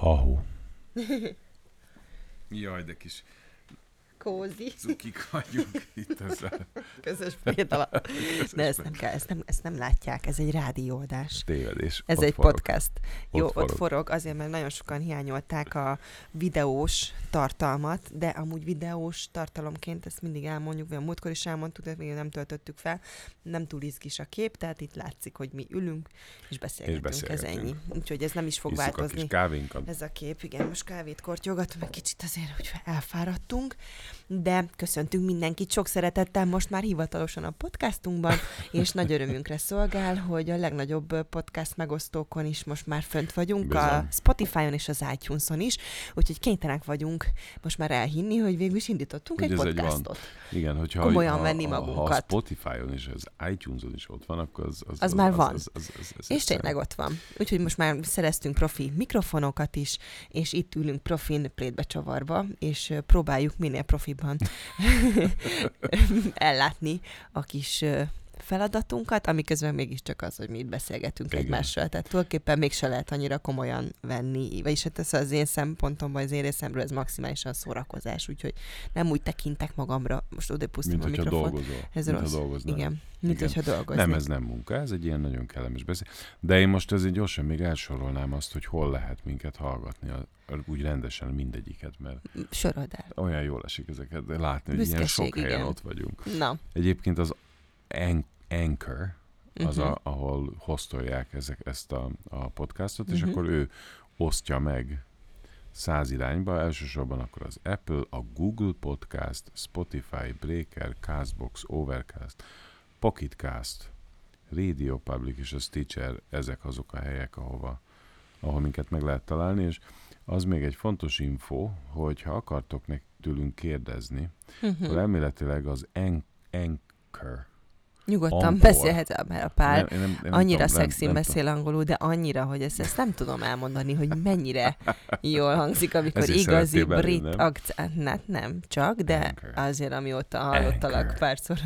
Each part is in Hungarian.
Hahu. Jaj, de kis Kózi. cukik vagyunk itt ezzel. Közös példala. De ezt nem kell, ezt nem, ezt nem látják, ez egy rádióadás. Tévedés. Ez Ott egy forog. podcast. Jó, ott, forog. forog, azért, mert nagyon sokan hiányolták a videós tartalmat, de amúgy videós tartalomként ezt mindig elmondjuk, vagy a múltkor is elmondtuk, de még nem töltöttük fel. Nem túl izgis a kép, tehát itt látszik, hogy mi ülünk, és beszélgetünk, ez beszélgetünk. ennyi. Úgyhogy ez nem is fog Isszuk a változni. kis kávénkat. Ez a kép, igen, most kávét kortyogatom, egy kicsit azért, hogy elfáradtunk, de köszöntünk mindenkit sok szeretettel most már hivatalosan a podcastunkban, és nagy örömünkre szolgál, hogy a legnagyobb podcast megosztókon is most már fönt vagyunk, a Bizony. Spotify-on és az iTunes-on is, úgyhogy kénytelenek vagyunk most már elhinni, hogy végül is indítottunk Hogy egy ez egy podcastot. Igen, hogyha komolyan ha, venni ha, Ha a magunkat. Spotify-on és az iTunes-on is ott van, akkor az... Az, Az már van. Az, az, az, az, És tényleg ott van. Úgyhogy most már szereztünk profi mikrofonokat is, és itt ülünk profin plétbe csavarva, és próbáljuk minél profiban ellátni a kis feladatunkat, ami közben mégiscsak az, hogy mi itt beszélgetünk Igen. egymással. Tehát tulajdonképpen mégse lehet annyira komolyan venni, vagyis hát ez az én szempontomban, az én részemről ez maximálisan szórakozás, úgyhogy nem úgy tekintek magamra, most pusztítom Mint a mikrofont. dolgozol. Ez mint rossz. Ha dolgoznál. Igen, mint Igen. hogyha dolgoznék. Nem, ez nem munka, ez egy ilyen nagyon kellemes beszél. De én most azért gyorsan még elsorolnám azt, hogy hol lehet minket hallgatni, a- úgy rendesen mindegyiket, mert Sorod el. olyan jól esik ezeket de látni, hogy ilyen sok helyen igen. ott vagyunk. Na. Egyébként az Anchor, az, Mhm. a, ahol hoztolják ezek, ezt a, a podcastot, és Mhm. akkor ő osztja meg száz irányba, elsősorban akkor az Apple, a Google Podcast, Spotify, Breaker, Castbox, Overcast, Pocketcast, Radio Public és a Stitcher, ezek azok a helyek, ahova, ahol minket meg lehet találni, és az még egy fontos info, hogy ha akartok nek tőlünk kérdezni, Mhm. akkor elméletileg az An- Anchor. Nyugodtan Ankor. beszélhet már a pár. Nem- nem- nem annyira tudom, nem- szexin nem beszél angolul, de annyira, hogy ezt, ezt nem tudom elmondani, hogy mennyire jól hangzik, amikor Ezért igazi brit nem? akcent. Hát nem, csak, de Anchor. azért, amióta hallottalak Anchor. párszor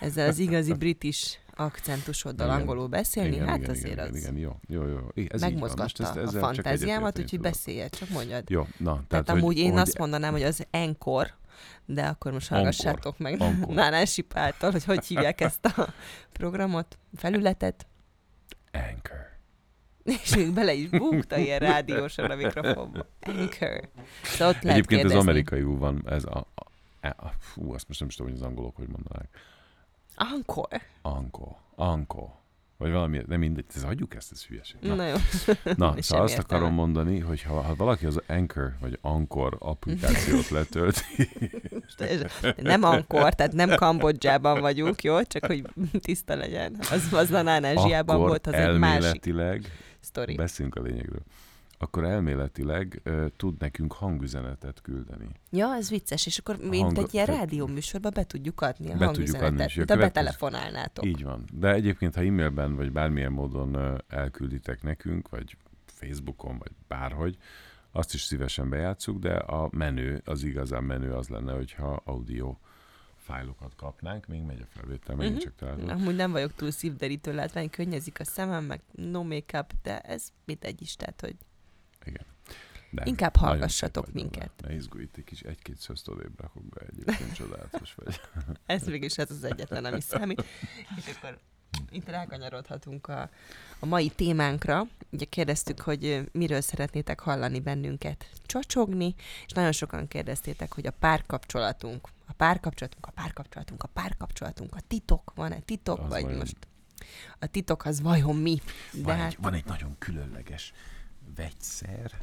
ezzel az igazi british akcentusoddal Igen. angolul beszélni, igen, hát igen, azért igen, az igen, jó, jó, jó. Ez megmozgatta ezt- a fantáziámat, úgyhogy beszélj, csak mondjad. Jó, na, tehát, Tehát hogy, amúgy én hogy azt mondanám, hogy az enkor, de akkor most Ankor. hallgassátok meg Ankor. Nánási Páltól, hogy hogy hívják ezt a programot, felületet, Anchor. és még bele is búgta ilyen rádiósan a mikrofonba. Anchor. Szóval ott Egyébként kérdezni. ez amerikaiul van, ez a, a, a, fú, azt most nem is tudom, hogy az angolok hogy mondanák. Ankor. Anko, anko. Vagy valami, nem mindegy, ez hagyjuk ezt, ez hülyeség. Na, Na jó. Na szóval azt értelme. akarom mondani, hogy ha, ha valaki az Anchor vagy Anchor applikációt letölti, Nem Ankor, tehát nem Kambodzsában vagyunk, jó? Csak hogy tiszta legyen. Az, az Ázsiában volt, az egy másik elméletileg. Beszélünk a lényegről. Akkor elméletileg ö, tud nekünk hangüzenetet küldeni. Ja, ez vicces, és akkor mint Hang- egy ilyen fe- rádió műsorba be tudjuk adni a Be tudjuk adni, hangüzenetet, és következő- betelefonálnátok. Így van. De egyébként, ha e-mailben vagy bármilyen módon ö, elkülditek nekünk, vagy Facebookon, vagy bárhogy, azt is szívesen bejátszuk, de a menő, az igazán menő az lenne, hogyha audio fájlokat kapnánk, még megy a felvétel, megint Mhm. csak találunk. Amúgy nem vagyok túl szívderítő látvány, könnyezik a szemem, meg no make-up, de ez mindegy is, tehát, hogy De Inkább hallgassatok minket. Ne izgulj, egy kis egy-két szözt odébb rakok be, egyébként csodálatos vagy. ez mégis ez az egyetlen, ami számít. És akkor itt rákanyarodhatunk a, a mai témánkra. Ugye kérdeztük, hogy miről szeretnétek hallani bennünket csacsogni, és nagyon sokan kérdeztétek, hogy a párkapcsolatunk, a párkapcsolatunk, a párkapcsolatunk, a párkapcsolatunk, a titok, van-e titok, Az vagy vajon- most a titok az vajon mi? De Van, hát egy, van egy nagyon különleges vegyszer,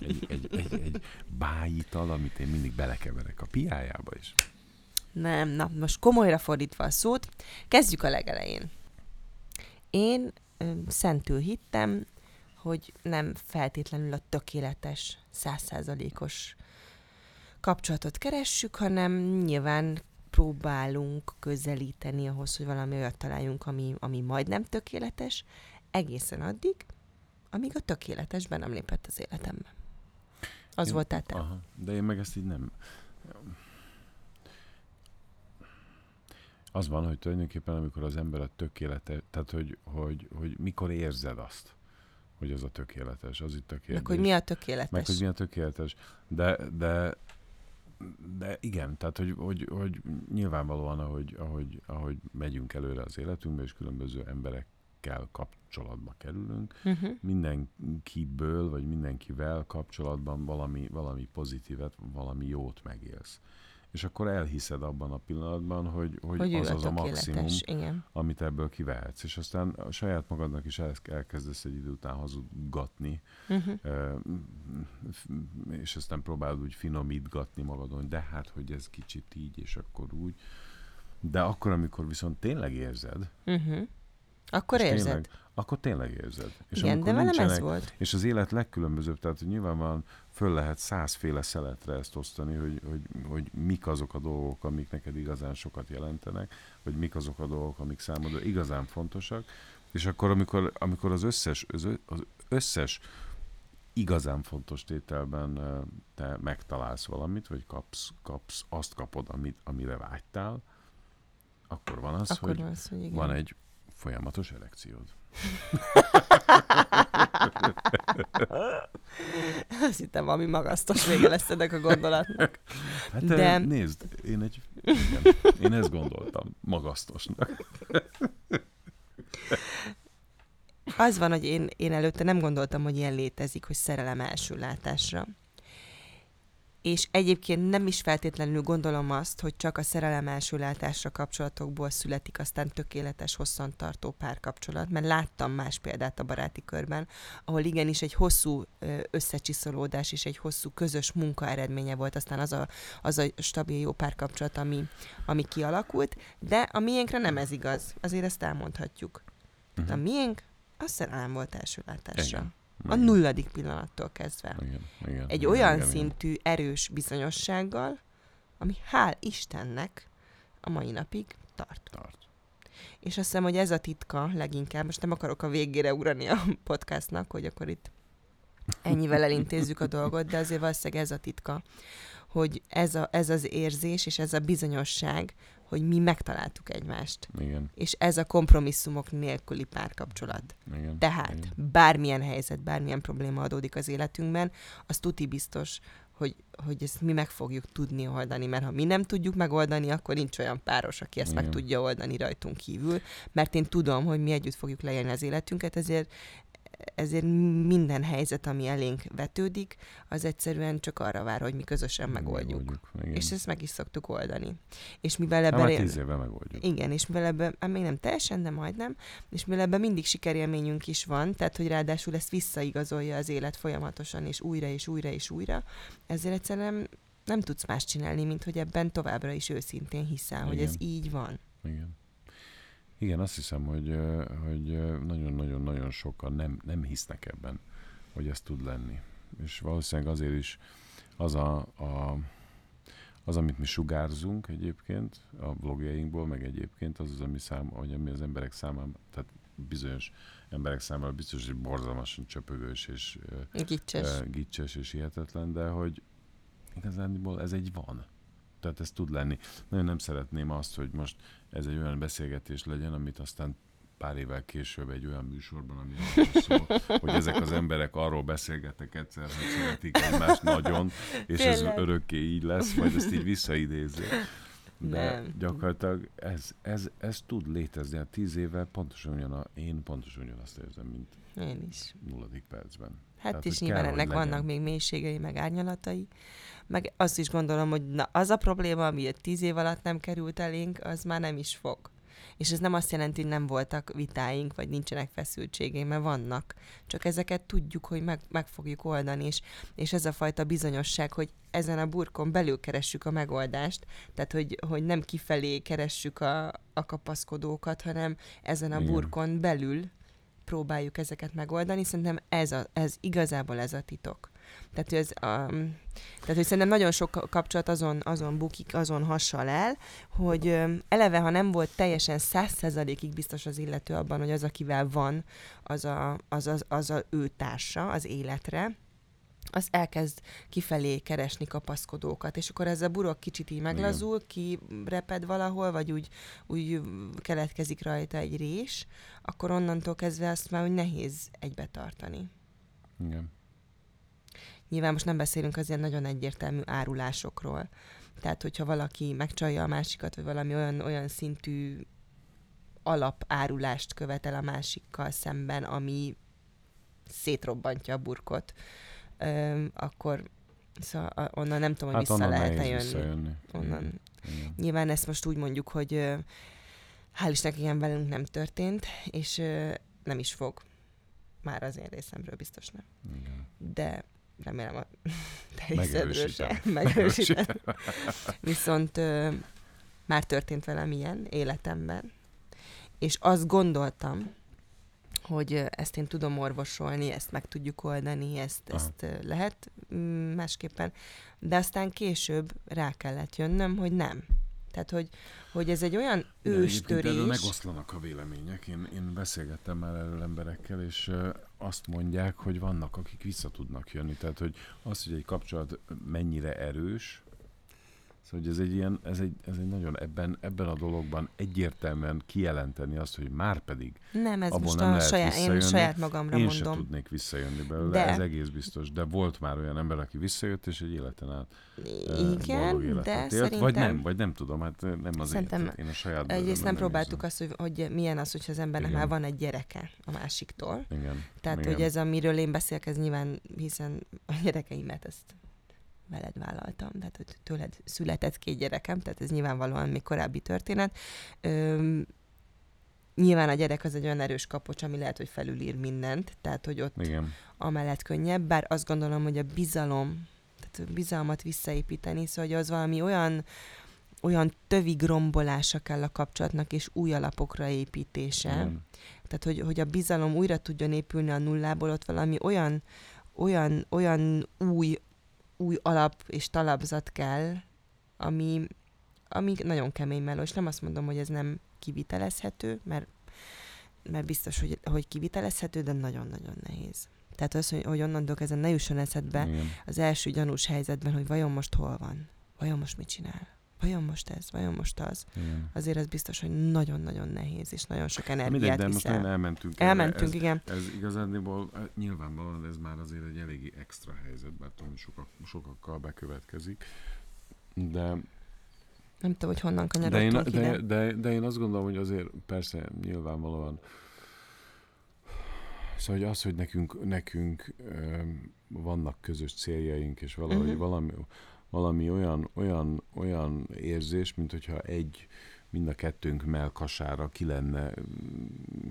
egy, egy, egy, egy bájital, amit én mindig belekeverek a piájába is. Nem, na, most komolyra fordítva a szót, kezdjük a legelején. Én szentül hittem, hogy nem feltétlenül a tökéletes, százszázalékos kapcsolatot keressük, hanem nyilván próbálunk közelíteni ahhoz, hogy valami olyat találjunk, ami, ami majdnem tökéletes, egészen addig, amíg a tökéletesben nem lépett az életembe. Az Én- voltál te. Aha, de én meg ezt így nem... Az van, hogy tulajdonképpen amikor az ember a tökélete, tehát hogy, hogy, hogy mikor érzed azt, hogy az a tökéletes, az itt a kérdés. Meg hogy mi a tökéletes. Meg hogy mi a tökéletes. De, de, de igen, tehát hogy, hogy, hogy nyilvánvalóan, ahogy, ahogy, ahogy megyünk előre az életünkbe, és különböző emberekkel kapcsolatba kerülünk, Uh-huh. mindenkiből, vagy mindenkivel kapcsolatban valami, valami pozitívet, valami jót megélsz. És akkor elhiszed abban a pillanatban, hogy, hogy, Hogy az az a maximum. Igen. amit ebből kivehetsz. És aztán a saját magadnak is el- elkezdesz egy idő után hazudgatni, Uh-huh. és aztán próbálod úgy finomítgatni magadon, hogy de hát, hogy ez kicsit így, és akkor úgy. De akkor, amikor viszont tényleg érzed, Uh-huh. Akkor és érzed? Tényleg, akkor tényleg érzed. És Igen, de velem ez volt. És az élet legkülönbözőbb, tehát hogy nyilvánvalóan föl lehet százféle szeletre ezt osztani, hogy, hogy, hogy mik azok a dolgok, amik neked igazán sokat jelentenek, hogy mik azok a dolgok, amik számodra igazán fontosak, és akkor, amikor, amikor az összes, az összes igazán fontos tételben te megtalálsz valamit, vagy kapsz, kapsz azt kapod, amit, amire vágytál, akkor van az, Akkor hogy az, hogy igen. van egy folyamatos erekciód. Azt hittem, valami magasztos vége lesz ennek a gondolatnak. Hát De- De... nézd, én egy, igen, én ezt gondoltam, magasztosnak. Az van, hogy én, én előtte nem gondoltam, hogy ilyen létezik, hogy szerelem első látásra. És egyébként nem is feltétlenül gondolom azt, hogy csak a szerelem első látásra kapcsolatokból születik aztán tökéletes, hosszantartó párkapcsolat, mert láttam más példát a baráti körben, ahol igenis egy hosszú összecsiszolódás és egy hosszú közös munka eredménye volt aztán az a, az a stabil jó párkapcsolat, ami, ami kialakult, de a miénkre nem ez igaz. Azért ezt elmondhatjuk. A miénk a szerelem volt első látásra. Igen. A nulladik pillanattól kezdve. Igen, igen, Egy igen, olyan igen, igen. szintű erős bizonyossággal, ami hál' Istennek a mai napig tart. Tart. És azt hiszem, hogy ez a titka leginkább, most nem akarok a végére ugrani a podcastnak, hogy akkor itt ennyivel elintézzük a dolgot, de azért valószínűleg ez a titka, hogy ez, a, ez az érzés és ez a bizonyosság, hogy mi megtaláltuk egymást. Igen, És ez a kompromisszumok nélküli párkapcsolat. igen. Tehát igen. bármilyen helyzet, bármilyen probléma adódik az életünkben, az tuti biztos, hogy, hogy ezt mi meg fogjuk tudni oldani, mert ha mi nem tudjuk megoldani, akkor nincs olyan páros, aki ezt meg Igen. tudja oldani rajtunk kívül, mert én tudom, hogy mi együtt fogjuk leélni az életünket, ezért ezért minden helyzet, ami elénk vetődik, az egyszerűen csak arra vár, hogy mi közösen megoldjuk. Igen. És ezt meg is szoktuk oldani. És mivel Hát ebben... már tíz éve megoldjuk. Igen, és mivel ebben, hát még nem teljesen, de majdnem, és mivel ebben mindig sikerélményünk is van, tehát hogy ráadásul ezt visszaigazolja az élet folyamatosan, és újra, és újra, és újra, ezért egyszerűen nem, tudsz más csinálni, mint hogy ebben továbbra is őszintén hiszel, hogy ez Igen. így van. Igen. Igen, azt hiszem, hogy hogy nagyon-nagyon-nagyon sokan nem, nem hisznek ebben, hogy ez tud lenni. És valószínűleg azért is az, a, a, az amit mi sugárzunk egyébként a blogjainkból, meg egyébként az az, ami, szám, hogy ami az emberek számára, tehát bizonyos emberek számára biztos, hogy borzalmasan csöpögős és Gicses. gicses és hihetetlen, de hogy igazándiból ez egy van. Tehát ez tud lenni. Nagyon nem szeretném azt, hogy most ez egy olyan beszélgetés legyen, amit aztán pár évvel később egy olyan műsorban, ami arról szól, hogy ezek az emberek arról beszélgetnek egyszer, hogy szeretik egymást nagyon, és ez Tényleg. örökké így lesz, majd ezt így visszaidézi. De Nem. gyakorlatilag ez, ez, ez tud létezni. A tíz éve pontosan ugyan a, én pontosan ugyanazt érzem, mint Én is. nulladik percben. Hát Tehát, hogy nyilván kell, ennek legyen. vannak még mélységei, meg árnyalatai. Meg azt is gondolom, hogy na, az a probléma, ami egy tíz év alatt nem került elénk, az már nem is fog. És ez nem azt jelenti, hogy nem voltak vitáink, vagy nincsenek feszültségeink, mert vannak. Csak ezeket tudjuk, hogy meg, meg fogjuk oldani, és, és ez a fajta bizonyosság, hogy ezen a burkon belül keressük a megoldást, tehát hogy, hogy nem kifelé keressük a, a kapaszkodókat, hanem ezen a Igen. burkon belül próbáljuk ezeket megoldani. Szerintem ez, a, ez igazából ez a titok. Tehát, ez, um, tehát, hogy szerintem nagyon sok kapcsolat azon, azon bukik, azon hasal el, hogy um, eleve, ha nem volt teljesen száz százalékig biztos az illető abban, hogy az, akivel van, az a, az, az, az a ő társa az életre, az elkezd kifelé keresni kapaszkodókat, és akkor ez a burok kicsit így meglazul, kireped valahol, vagy úgy, úgy keletkezik rajta egy rés, akkor onnantól kezdve azt már úgy nehéz egybe tartani. Igen. Nyilván most nem beszélünk az ilyen nagyon egyértelmű árulásokról. Tehát, hogyha valaki megcsalja a másikat, vagy valami olyan, olyan szintű alapárulást követel a másikkal szemben, ami szétrobbantja a burkot, öm, akkor szóval onnan nem tudom, hogy Hát vissza onnan lehet nehéz jönni. visszajönni. Onnan. Igen. Nyilván ezt most úgy mondjuk, hogy ö, hál' Istennek ilyen velünk nem történt, és ö, nem is fog. Már az én részemről biztos nem. Igen. De remélem a te részedről Megerősítem. se. Megerősítem. Viszont ö, már történt velem ilyen életemben, és azt gondoltam, hogy ezt én tudom orvosolni, ezt meg tudjuk oldani, ezt, Aha. ezt lehet másképpen, de aztán később rá kellett jönnöm, hogy nem. Tehát, hogy, hogy ez egy olyan De egyébként Erről őstörés. megoszlanak a vélemények. Én, én beszélgettem már erről emberekkel, és azt mondják, hogy vannak, akik vissza tudnak jönni. Tehát, hogy az, hogy egy kapcsolat mennyire erős, szóval ez egy ilyen, ez egy, ez egy nagyon ebben, ebben a dologban egyértelműen kijelenteni azt, hogy már pedig Nem, ez abból most nem a lehet saját, én saját magamra én sem mondom. tudnék visszajönni belőle, De- ez egész biztos. De volt már olyan ember, aki visszajött, és egy életen át boldog Igen, életet de élt. szerintem... Vagy nem, vagy nem tudom, hát nem az Szerintem én, én a saját Egyrészt nem próbáltuk érzem. azt, hogy, hogy milyen az, hogyha az embernek Igen. már van egy gyereke a másiktól. Igen. Tehát, igen. hogy ez, amiről én beszélek, ez nyilván, hiszen a gyerekeimet ezt veled vállaltam, tehát hogy tőled született két gyerekem, tehát ez nyilvánvalóan még korábbi történet. Öm, nyilván a gyerek az egy olyan erős kapocs, ami lehet, hogy felülír mindent, tehát hogy ott Igen. amellett könnyebb, bár azt gondolom, hogy a bizalom, tehát a bizalmat visszaépíteni, szóval hogy az valami olyan, olyan tövig rombolása kell a kapcsolatnak, és új alapokra építése. Igen. Tehát, hogy, hogy a bizalom újra tudjon épülni a nullából, ott valami olyan, olyan, olyan új, új alap és talapzat kell, ami, ami nagyon kemény meló, és nem azt mondom, hogy ez nem kivitelezhető, mert, mert biztos, hogy, hogy kivitelezhető, de nagyon-nagyon nehéz. Tehát az, hogy, hogy onnantól ezen ne jusson eszedbe Igen. az első gyanús helyzetben, hogy vajon most hol van, vajon most mit csinál, vajon most ez, vajon most az. Igen. Azért az biztos, hogy nagyon-nagyon nehéz, és nagyon sok Mindegy, energiát de most nagyon elmentünk. Elmentünk, igen. Ez, ez igazándiból eh, nyilvánvalóan ez már azért egy eléggé extra helyzet, mert tudom, sokak, sokakkal bekövetkezik. De, Nem tudom, hogy honnan de, én, kanyarodtunk de, ide. de, de én azt gondolom, hogy azért persze nyilvánvalóan Szóval hogy az, hogy nekünk, nekünk ö, vannak közös céljaink, és valahogy uh-huh. valami, valami olyan, olyan, olyan érzés, mint hogyha egy, mind a kettőnk melkasára ki lenne mm,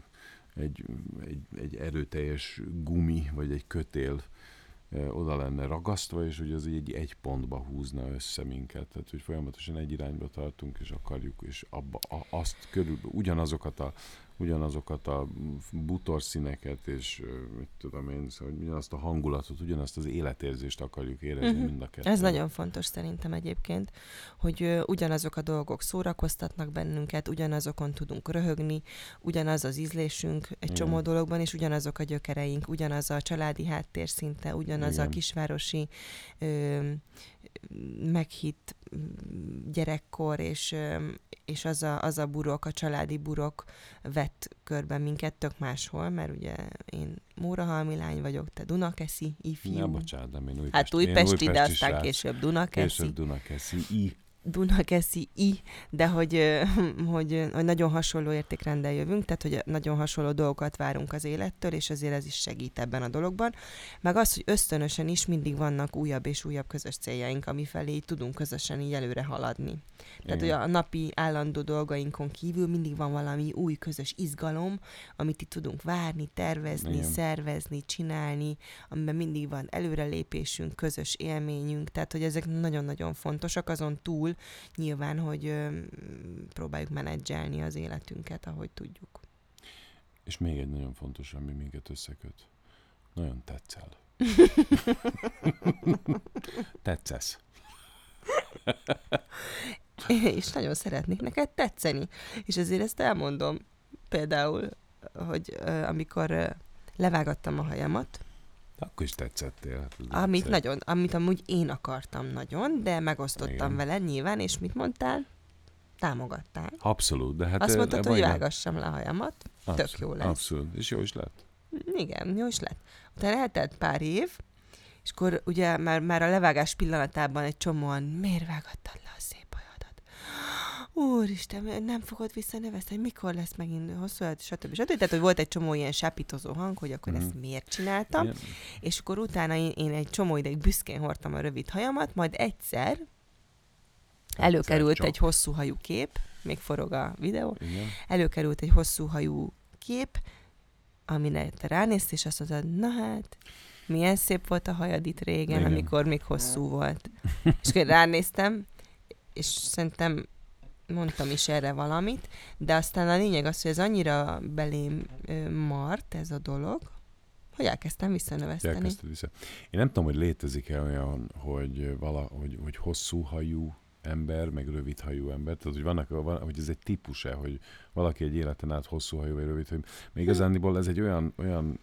egy, egy, egy erőteljes gumi, vagy egy kötél ö, oda lenne ragasztva, és hogy az egy, egy pontba húzna össze minket. Tehát, hogy folyamatosan egy irányba tartunk, és akarjuk, és abba, a, azt körül, ugyanazokat a ugyanazokat a butorszíneket, és mit tudom én, szóval, hogy ugyanazt a hangulatot, ugyanazt az életérzést akarjuk érezni Mhm. mind a kettőn. Ez nagyon fontos szerintem egyébként, hogy ugyanazok a dolgok szórakoztatnak bennünket, ugyanazokon tudunk röhögni, ugyanaz az ízlésünk egy Igen. csomó dologban, és ugyanazok a gyökereink, ugyanaz a családi háttér szinte, ugyanaz Igen. a kisvárosi ö, meghitt mm, gyerekkor, és, és az, a, az a burok, a családi burok vett körben minket tök máshol, mert ugye én Mórahalmi lány vagyok, te Dunakeszi ifjú. Ja, bocsánat, nem én újpesti. Hát én Újpesti, de újpesti aztán srác. később Dunakeszi. Később Dunakeszi. I. Dunakeszi I, de hogy, hogy, hogy nagyon hasonló értékrendel jövünk, tehát hogy nagyon hasonló dolgokat várunk az élettől, és azért ez is segít ebben a dologban. Meg az, hogy ösztönösen is mindig vannak újabb és újabb közös céljaink, ami felé így tudunk közösen így előre haladni. Tehát, hogy Igen. a napi állandó dolgainkon kívül mindig van valami új közös izgalom, amit itt tudunk várni, tervezni, Igen. szervezni, csinálni, amiben mindig van előrelépésünk, közös élményünk, tehát, hogy ezek nagyon-nagyon fontosak, azon túl nyilván, hogy próbáljuk menedzselni az életünket, ahogy tudjuk. És még egy nagyon fontos, ami minket összeköt. Nagyon tetszel. Tetszesz. és nagyon szeretnék neked tetszeni. És ezért ezt elmondom. Például, hogy amikor levágattam a hajamat, akkor is tetszettél. Hát amit, nagyon, amit amúgy én akartam nagyon, de megosztottam Igen. veled nyilván, és mit mondtál? Támogattál. Abszolút, de hát... Azt mondtad, hogy vágassam le a hajamat. abszolút, jó lesz. Abszolút, és jó is lett. Igen, jó is lett. Utána eltelt pár év, és akkor ugye már, már a levágás pillanatában egy csomóan, miért vágattad le a hajadat? Úristen, nem fogod visszanöveszteni, mikor lesz megint hosszú stb. stb. Tehát, hogy volt egy csomó ilyen sápítozó hang, hogy akkor Mhm. ezt miért csináltam. Igen. És akkor utána én, én egy csomó ideig büszkén hordtam a rövid hajamat, majd egyszer előkerült csak. egy hosszú hajú kép, még forog a videó, Igen. előkerült egy hosszú hajú kép, amire te ránéztél, és azt mondtad, na hát, milyen szép volt a hajad itt régen, Igen. amikor még hosszú volt. és akkor ránéztem, és szerintem mondtam is erre valamit, de aztán a lényeg az, hogy ez annyira belém mart ez a dolog, hogy elkezdtem visszanöveszteni. Elkezdted vissza. Én nem tudom, hogy létezik-e olyan, hogy, vala, hogy, hogy hosszú hajú ember, meg rövid hajú ember. Tehát, hogy vannak, van, hogy ez egy típus-e, hogy valaki egy életen át hosszú hajú vagy rövid hajú. Még igazándiból ez egy olyan, olyan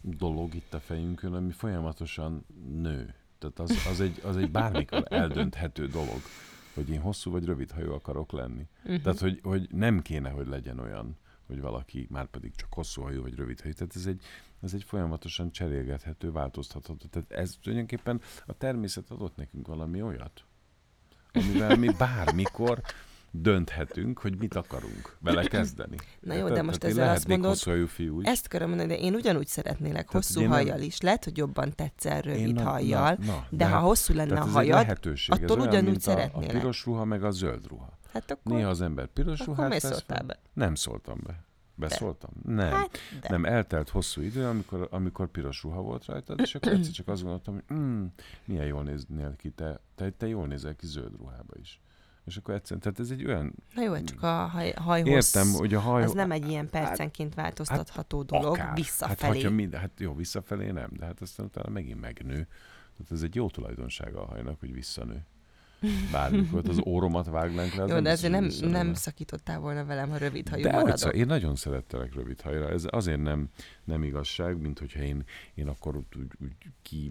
dolog itt a fejünkön, ami folyamatosan nő. Tehát az, az, egy, az egy bármikor eldönthető dolog, hogy én hosszú vagy rövid hajú akarok lenni. Uh-huh. Tehát, hogy, hogy nem kéne, hogy legyen olyan, hogy valaki már pedig csak hosszú hajú vagy rövid hajú. Tehát ez egy, ez egy folyamatosan cserélgethető, változtatható. Tehát ez tulajdonképpen a természet adott nekünk valami olyat, amivel mi bármikor dönthetünk, hogy mit akarunk vele kezdeni. Na jó, de most ezzel azt mondod, hosszú fiú is. Ezt akarom mondani, de én ugyanúgy szeretnélek Tehát, hosszú nem- hajjal is. Lehet, hogy jobban tetszel rövid na- hajjal, na, na, de, ha hosszú lenne a hajad, attól olyan, ugyanúgy mint a, a szeretnélek. piros ruha, meg a zöld ruha. hát akkor, Néha az ember piros akkor ruhát vesz szóltál be? Nem szóltam be. Beszóltam? Nem. Hát, de. Nem, eltelt hosszú idő, amikor, amikor piros ruha volt rajtad, és akkor egyszer csak azt gondoltam, hogy mm, milyen jól néznél ki, te, te, te jól nézel ki zöld ruhába is. És akkor egyszerűen, tehát ez egy olyan, Na jó, csak a haj, hajhossz, értem, hogy a haj... az nem egy ilyen percenként változtatható dolog, akár. Hát, visszafelé. hogyha mind, hát jó, visszafelé nem, de hát aztán utána megint megnő. Tehát ez egy jó tulajdonsága a hajnak, hogy visszanő. Bármikor az óromat vágnánk le, jó, nem de ezért nem, visszanőne. nem szakítottál volna velem, ha rövid hajú De maradok. egyszer, én nagyon szerettelek rövid hajra. Ez azért nem, nem igazság, mint hogyha én, én akkor úgy, úgy, úgy ki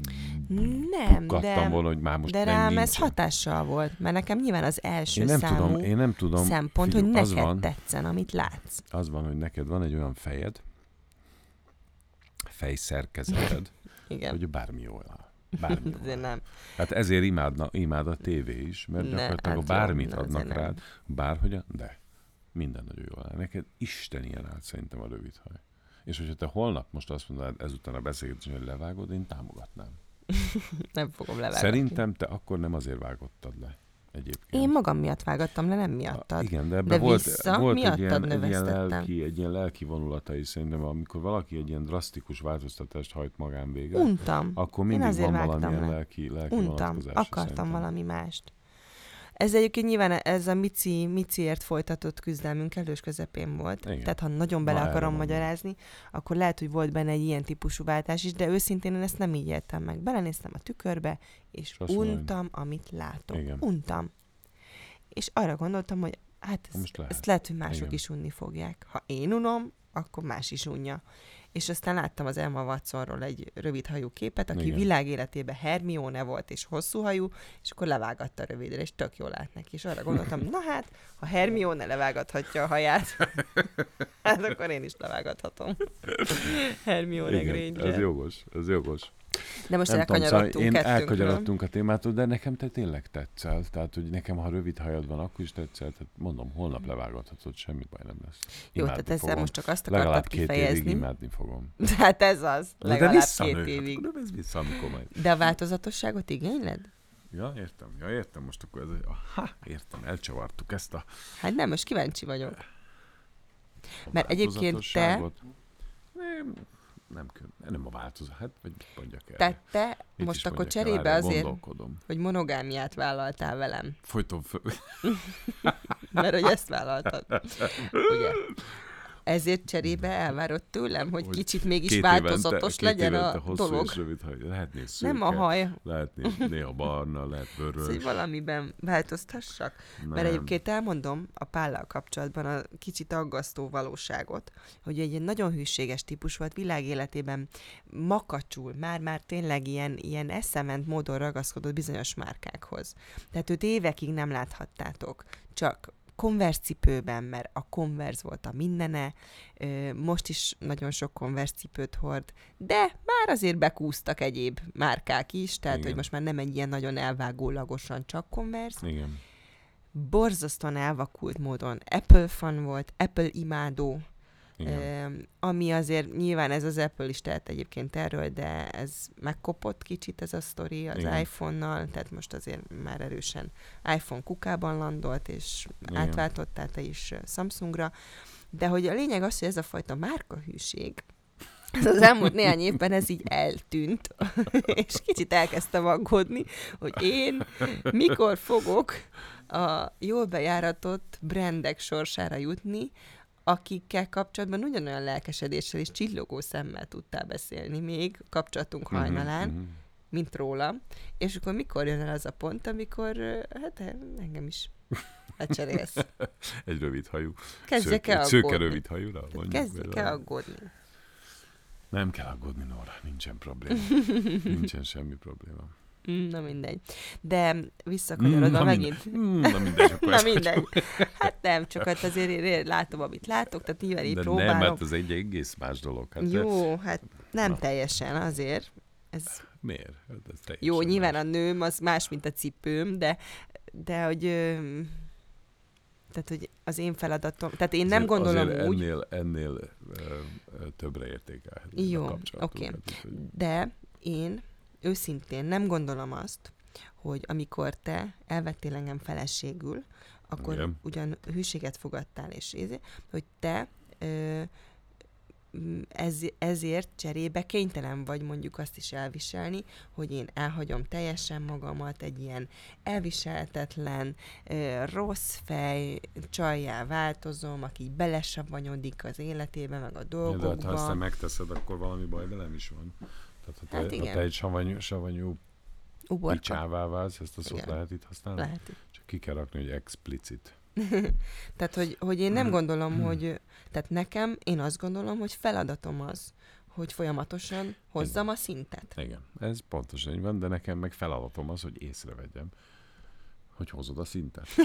Nem, de, volna, hogy már most de nem rám ez nincsen. hatással volt, mert nekem nyilván az első Én nem számú tudom, én nem tudom. szempont, figyelj, hogy neked van, tetszen, amit látsz. az van, hogy neked van egy olyan fejed, fejszerkezeted, Igen. hogy bármi jól áll. Bármi Azért áll. nem. Hát ezért imádna, imád a tévé is, mert Ne, gyakorlatilag hát jó, bármit na, adnak azért nem. rád, bárhogyan, de minden nagyon jól áll. Neked Isten ilyen állt szerintem a rövid haj. És hogyha te holnap most azt mondanád ezután a beszélgetésen, hogy levágod, én támogatnám. Nem fogom levágni. Szerintem te akkor nem azért vágottad le egyébként. Én magam miatt vágattam le, nem A- miattad. Igen, de ebben De volt, vissza volt egy, ilyen, egy, ilyen lelki, egy ilyen lelki vonulata is szerintem, amikor valaki egy ilyen drasztikus változtatást hajt magán végre, Untam. akkor Én mindig azért van valamilyen le. lelki, lelki Untam. Akartam szerintem. valami mást. Ez egyébként nyilván ez a Mici, Miciért folytatott küzdelmünk elős közepén volt. Igen. Tehát ha nagyon bele erre akarom magyarázni, akkor lehet, hogy volt benne egy ilyen típusú váltás is, de őszintén én ezt nem így éltem meg. Belenéztem a tükörbe, és mondod, untam, amit látok. Igen. Untam. És arra gondoltam, hogy hát ez, Most lehet. ezt lehet, hogy mások Igen. is unni fogják. Ha én unom, akkor más is unja. És aztán láttam az Emma Watsonról egy rövidhajú képet, aki Igen. Hermione volt, és hosszú hajú, és akkor levágatta rövidre, és tök jól lát neki. És arra gondoltam, na hát, ha Hermione levágathatja a haját, hát akkor én is levágathatom. Hermione Igen, Granger. ez jogos, ez jogos. De most Nem tudom, elkanyarodtunk szóval én kettőnkről. elkanyarodtunk a témától, de nekem te tényleg tetszel. Tehát, hogy nekem, ha rövid hajad van, akkor is tetszel. Tehát mondom, holnap levágathatod, semmi baj nem lesz. Jó, Imádni tehát ezzel fogom. most csak azt Legalább akartad két évig kifejezni. imádni fogom. Hát ez az, De legalább visszanő, két hát évig. Nem ez vissza, amikor majd. De a változatosságot igényled? Ja, értem. Ja, értem. Most akkor ez... Ha, értem. Elcsavartuk ezt a, Hát nem, most kíváncsi vagyok. a Mert egyébként te-. Nem, nem, nem a változat, hát vagy mondjak el. Tehát te Mit most akkor el? cserébe Várjál, azért, hogy monogámiát vállaltál velem, Folyton föl... mert hogy ezt vállaltad. Ugye? Ezért cserébe elvárod tőlem, hogy Hogy kicsit mégis Két változatos évente, legyen két a hosszú dolog. És rövid haj. Lehetné szőke, Nem a haj, lehet né- néha barna, lehet vörös. valamiben változtassak. Nem. Mert egyébként elmondom a pállal kapcsolatban a kicsit aggasztó valóságot, hogy egy nagyon hűséges típus volt világéletében, makacsul, már-már tényleg ilyen, ilyen eszement módon ragaszkodott bizonyos márkákhoz. Tehát őt évekig nem láthattátok, csak Converse cipőben, mert a Converse volt a mindene, most is nagyon sok Converse cipőt hord, de már azért bekúztak egyéb márkák is, tehát Igen. hogy most már nem egy ilyen nagyon elvágólagosan csak Converse. Igen. Borzasztóan elvakult módon Apple fan volt, Apple imádó, Igen. Ami azért nyilván ez az Apple is tehet egyébként erről, de ez megkopott kicsit ez a sztori az Igen. iPhone-nal, tehát most azért már erősen iPhone kukában landolt, és Igen. átváltottál te is Samsungra. De hogy a lényeg az, hogy ez a fajta márkahűség, ez az elmúlt néhány évben ez így eltűnt, és kicsit elkezdtem aggódni, hogy én mikor fogok a jól bejáratott brandek sorsára jutni, akikkel kapcsolatban ugyanolyan lelkesedéssel és csillogó szemmel tudtál beszélni még kapcsolatunk Mhm, hajnalán, mhm. mint róla, és akkor mikor jön el az a pont, amikor hát engem is lecserélsz. Egy rövid hajú. Kezdjek szőke, el szőke aggódni. rövid hajúra? Mondjuk Kezdjek el aggódni. Nem kell aggódni, Nóra, nincsen probléma. nincsen semmi probléma. Mm, Na mindegy. De visszakanyarodva na megint. Mm, na mindegy, akkor Na mindegy. Hát nem, csak hát azért látom, amit látok, tehát nyilván így De próbálom. nem, hát ez egy egész más dolog. Hát de Jó, hát nem Na. teljesen azért. Ez miért? Hát ez jó, nyilván más. a nőm az más, mint a cipőm, de, de hogy... Tehát, hogy az én feladatom... Tehát én nem Azért- gondolom azért úgy, Ennél, ennél ö, ö, többre értékelhető Jó, oké. úgyhogy- de én őszintén nem gondolom azt, hogy amikor te elvettél engem feleségül, akkor Igen. ugyan hűséget fogadtál, és ezért, hogy te ö, ez, ezért cserébe kénytelen vagy mondjuk azt is elviselni, hogy én elhagyom teljesen magamat egy ilyen elviselhetetlen, rossz fej, csajjá változom, aki belesavanyodik az életébe, meg a dolgokba. de hát, ha ezt te megteszed, akkor valami baj velem is van. Tehát ha te, Hát hát igen. ha te egy savanyú, savanyú Uborka. picsává válsz, ezt a szót Igen. lehet itt használni? Lehet. Csak ki kell rakni, hogy explicit. Tehát, hogy, hogy én nem Mhm. gondolom, hogy... Tehát nekem, én azt gondolom, hogy feladatom az, hogy folyamatosan hozzam a szintet. Igen, ez pontosan így van, de nekem meg feladatom az, hogy észrevegyem, hogy hozod a szintet.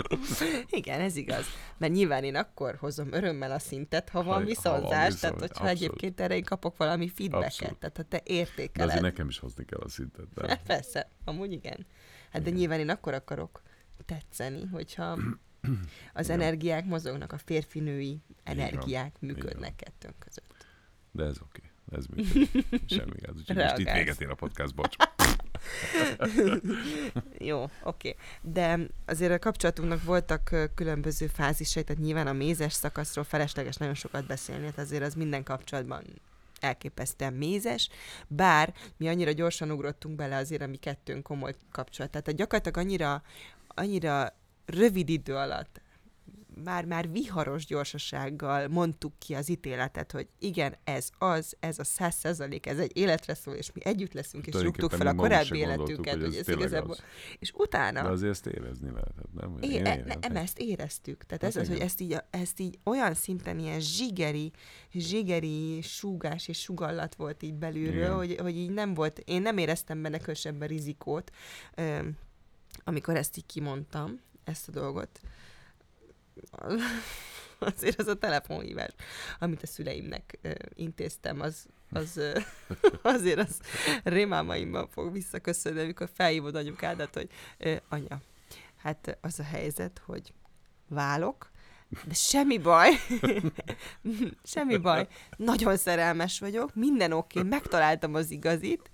Igen, ez igaz. Mert nyilván én akkor hozom örömmel a szintet, ha van visszahozzás, tehát hogyha abszolút. egyébként erre én kapok valami feedbacket, Abszolút. tehát ha te De azért értékeled. nekem is hozni kell a szintet. De... Hát persze, amúgy igen. Hát de Igen. nyilván én akkor akarok tetszeni, hogyha az Igen. energiák mozognak, a férfi-női energiák így működnek van. kettőnk között. De ez oké. Ez működik. Semmi gáz. Úgyhogy most itt véget ér a podcast, bocs. Jó, oké. De azért a kapcsolatunknak voltak különböző fázisai, tehát nyilván a mézes szakaszról felesleges nagyon sokat beszélni, hát azért az minden kapcsolatban elképesztően mézes, bár mi annyira gyorsan ugrottunk bele azért, ami kettőnk komoly kapcsolat. Tehát gyakorlatilag annyira, annyira rövid idő alatt már, már viharos gyorsasággal mondtuk ki az ítéletet, hogy igen, ez az, ez a száz százalék, ez egy életre szól, és mi együtt leszünk, és rúgtuk fel a korábbi életünket, hogy ez ez igazából... az. És utána... De azért ezt érezni lehetett, nem? É, én e, éreztem. nem, ezt éreztük. Tehát Hát ez az, hogy igen. ezt így, ezt így olyan szinten ilyen zsigeri, zsigeri súgás és sugallat volt így belülről, Igen. hogy, hogy így nem volt, én nem éreztem benne különösebben rizikót, amikor ezt így kimondtam, ezt a dolgot. Azért az a telefonhívás, amit a szüleimnek intéztem, az, az azért az rémámaimban fog visszaköszönni, amikor felhívod anyukádat, hogy anya, hát az a helyzet, hogy válok, de semmi baj, semmi baj, nagyon szerelmes vagyok, minden oké, megtaláltam az igazit,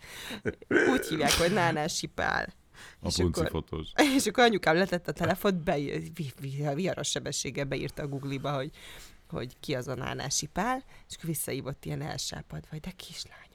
úgy hívják, hogy Nánás Sipál. A És akkor- fotós. És akkor anyukám letett a telefont, vi, viharos sebességgel beírta a Google-ba, hogy, hogy ki az a Nánási Pál, és akkor visszaívott ilyen elsápadva, hogy de kislányom,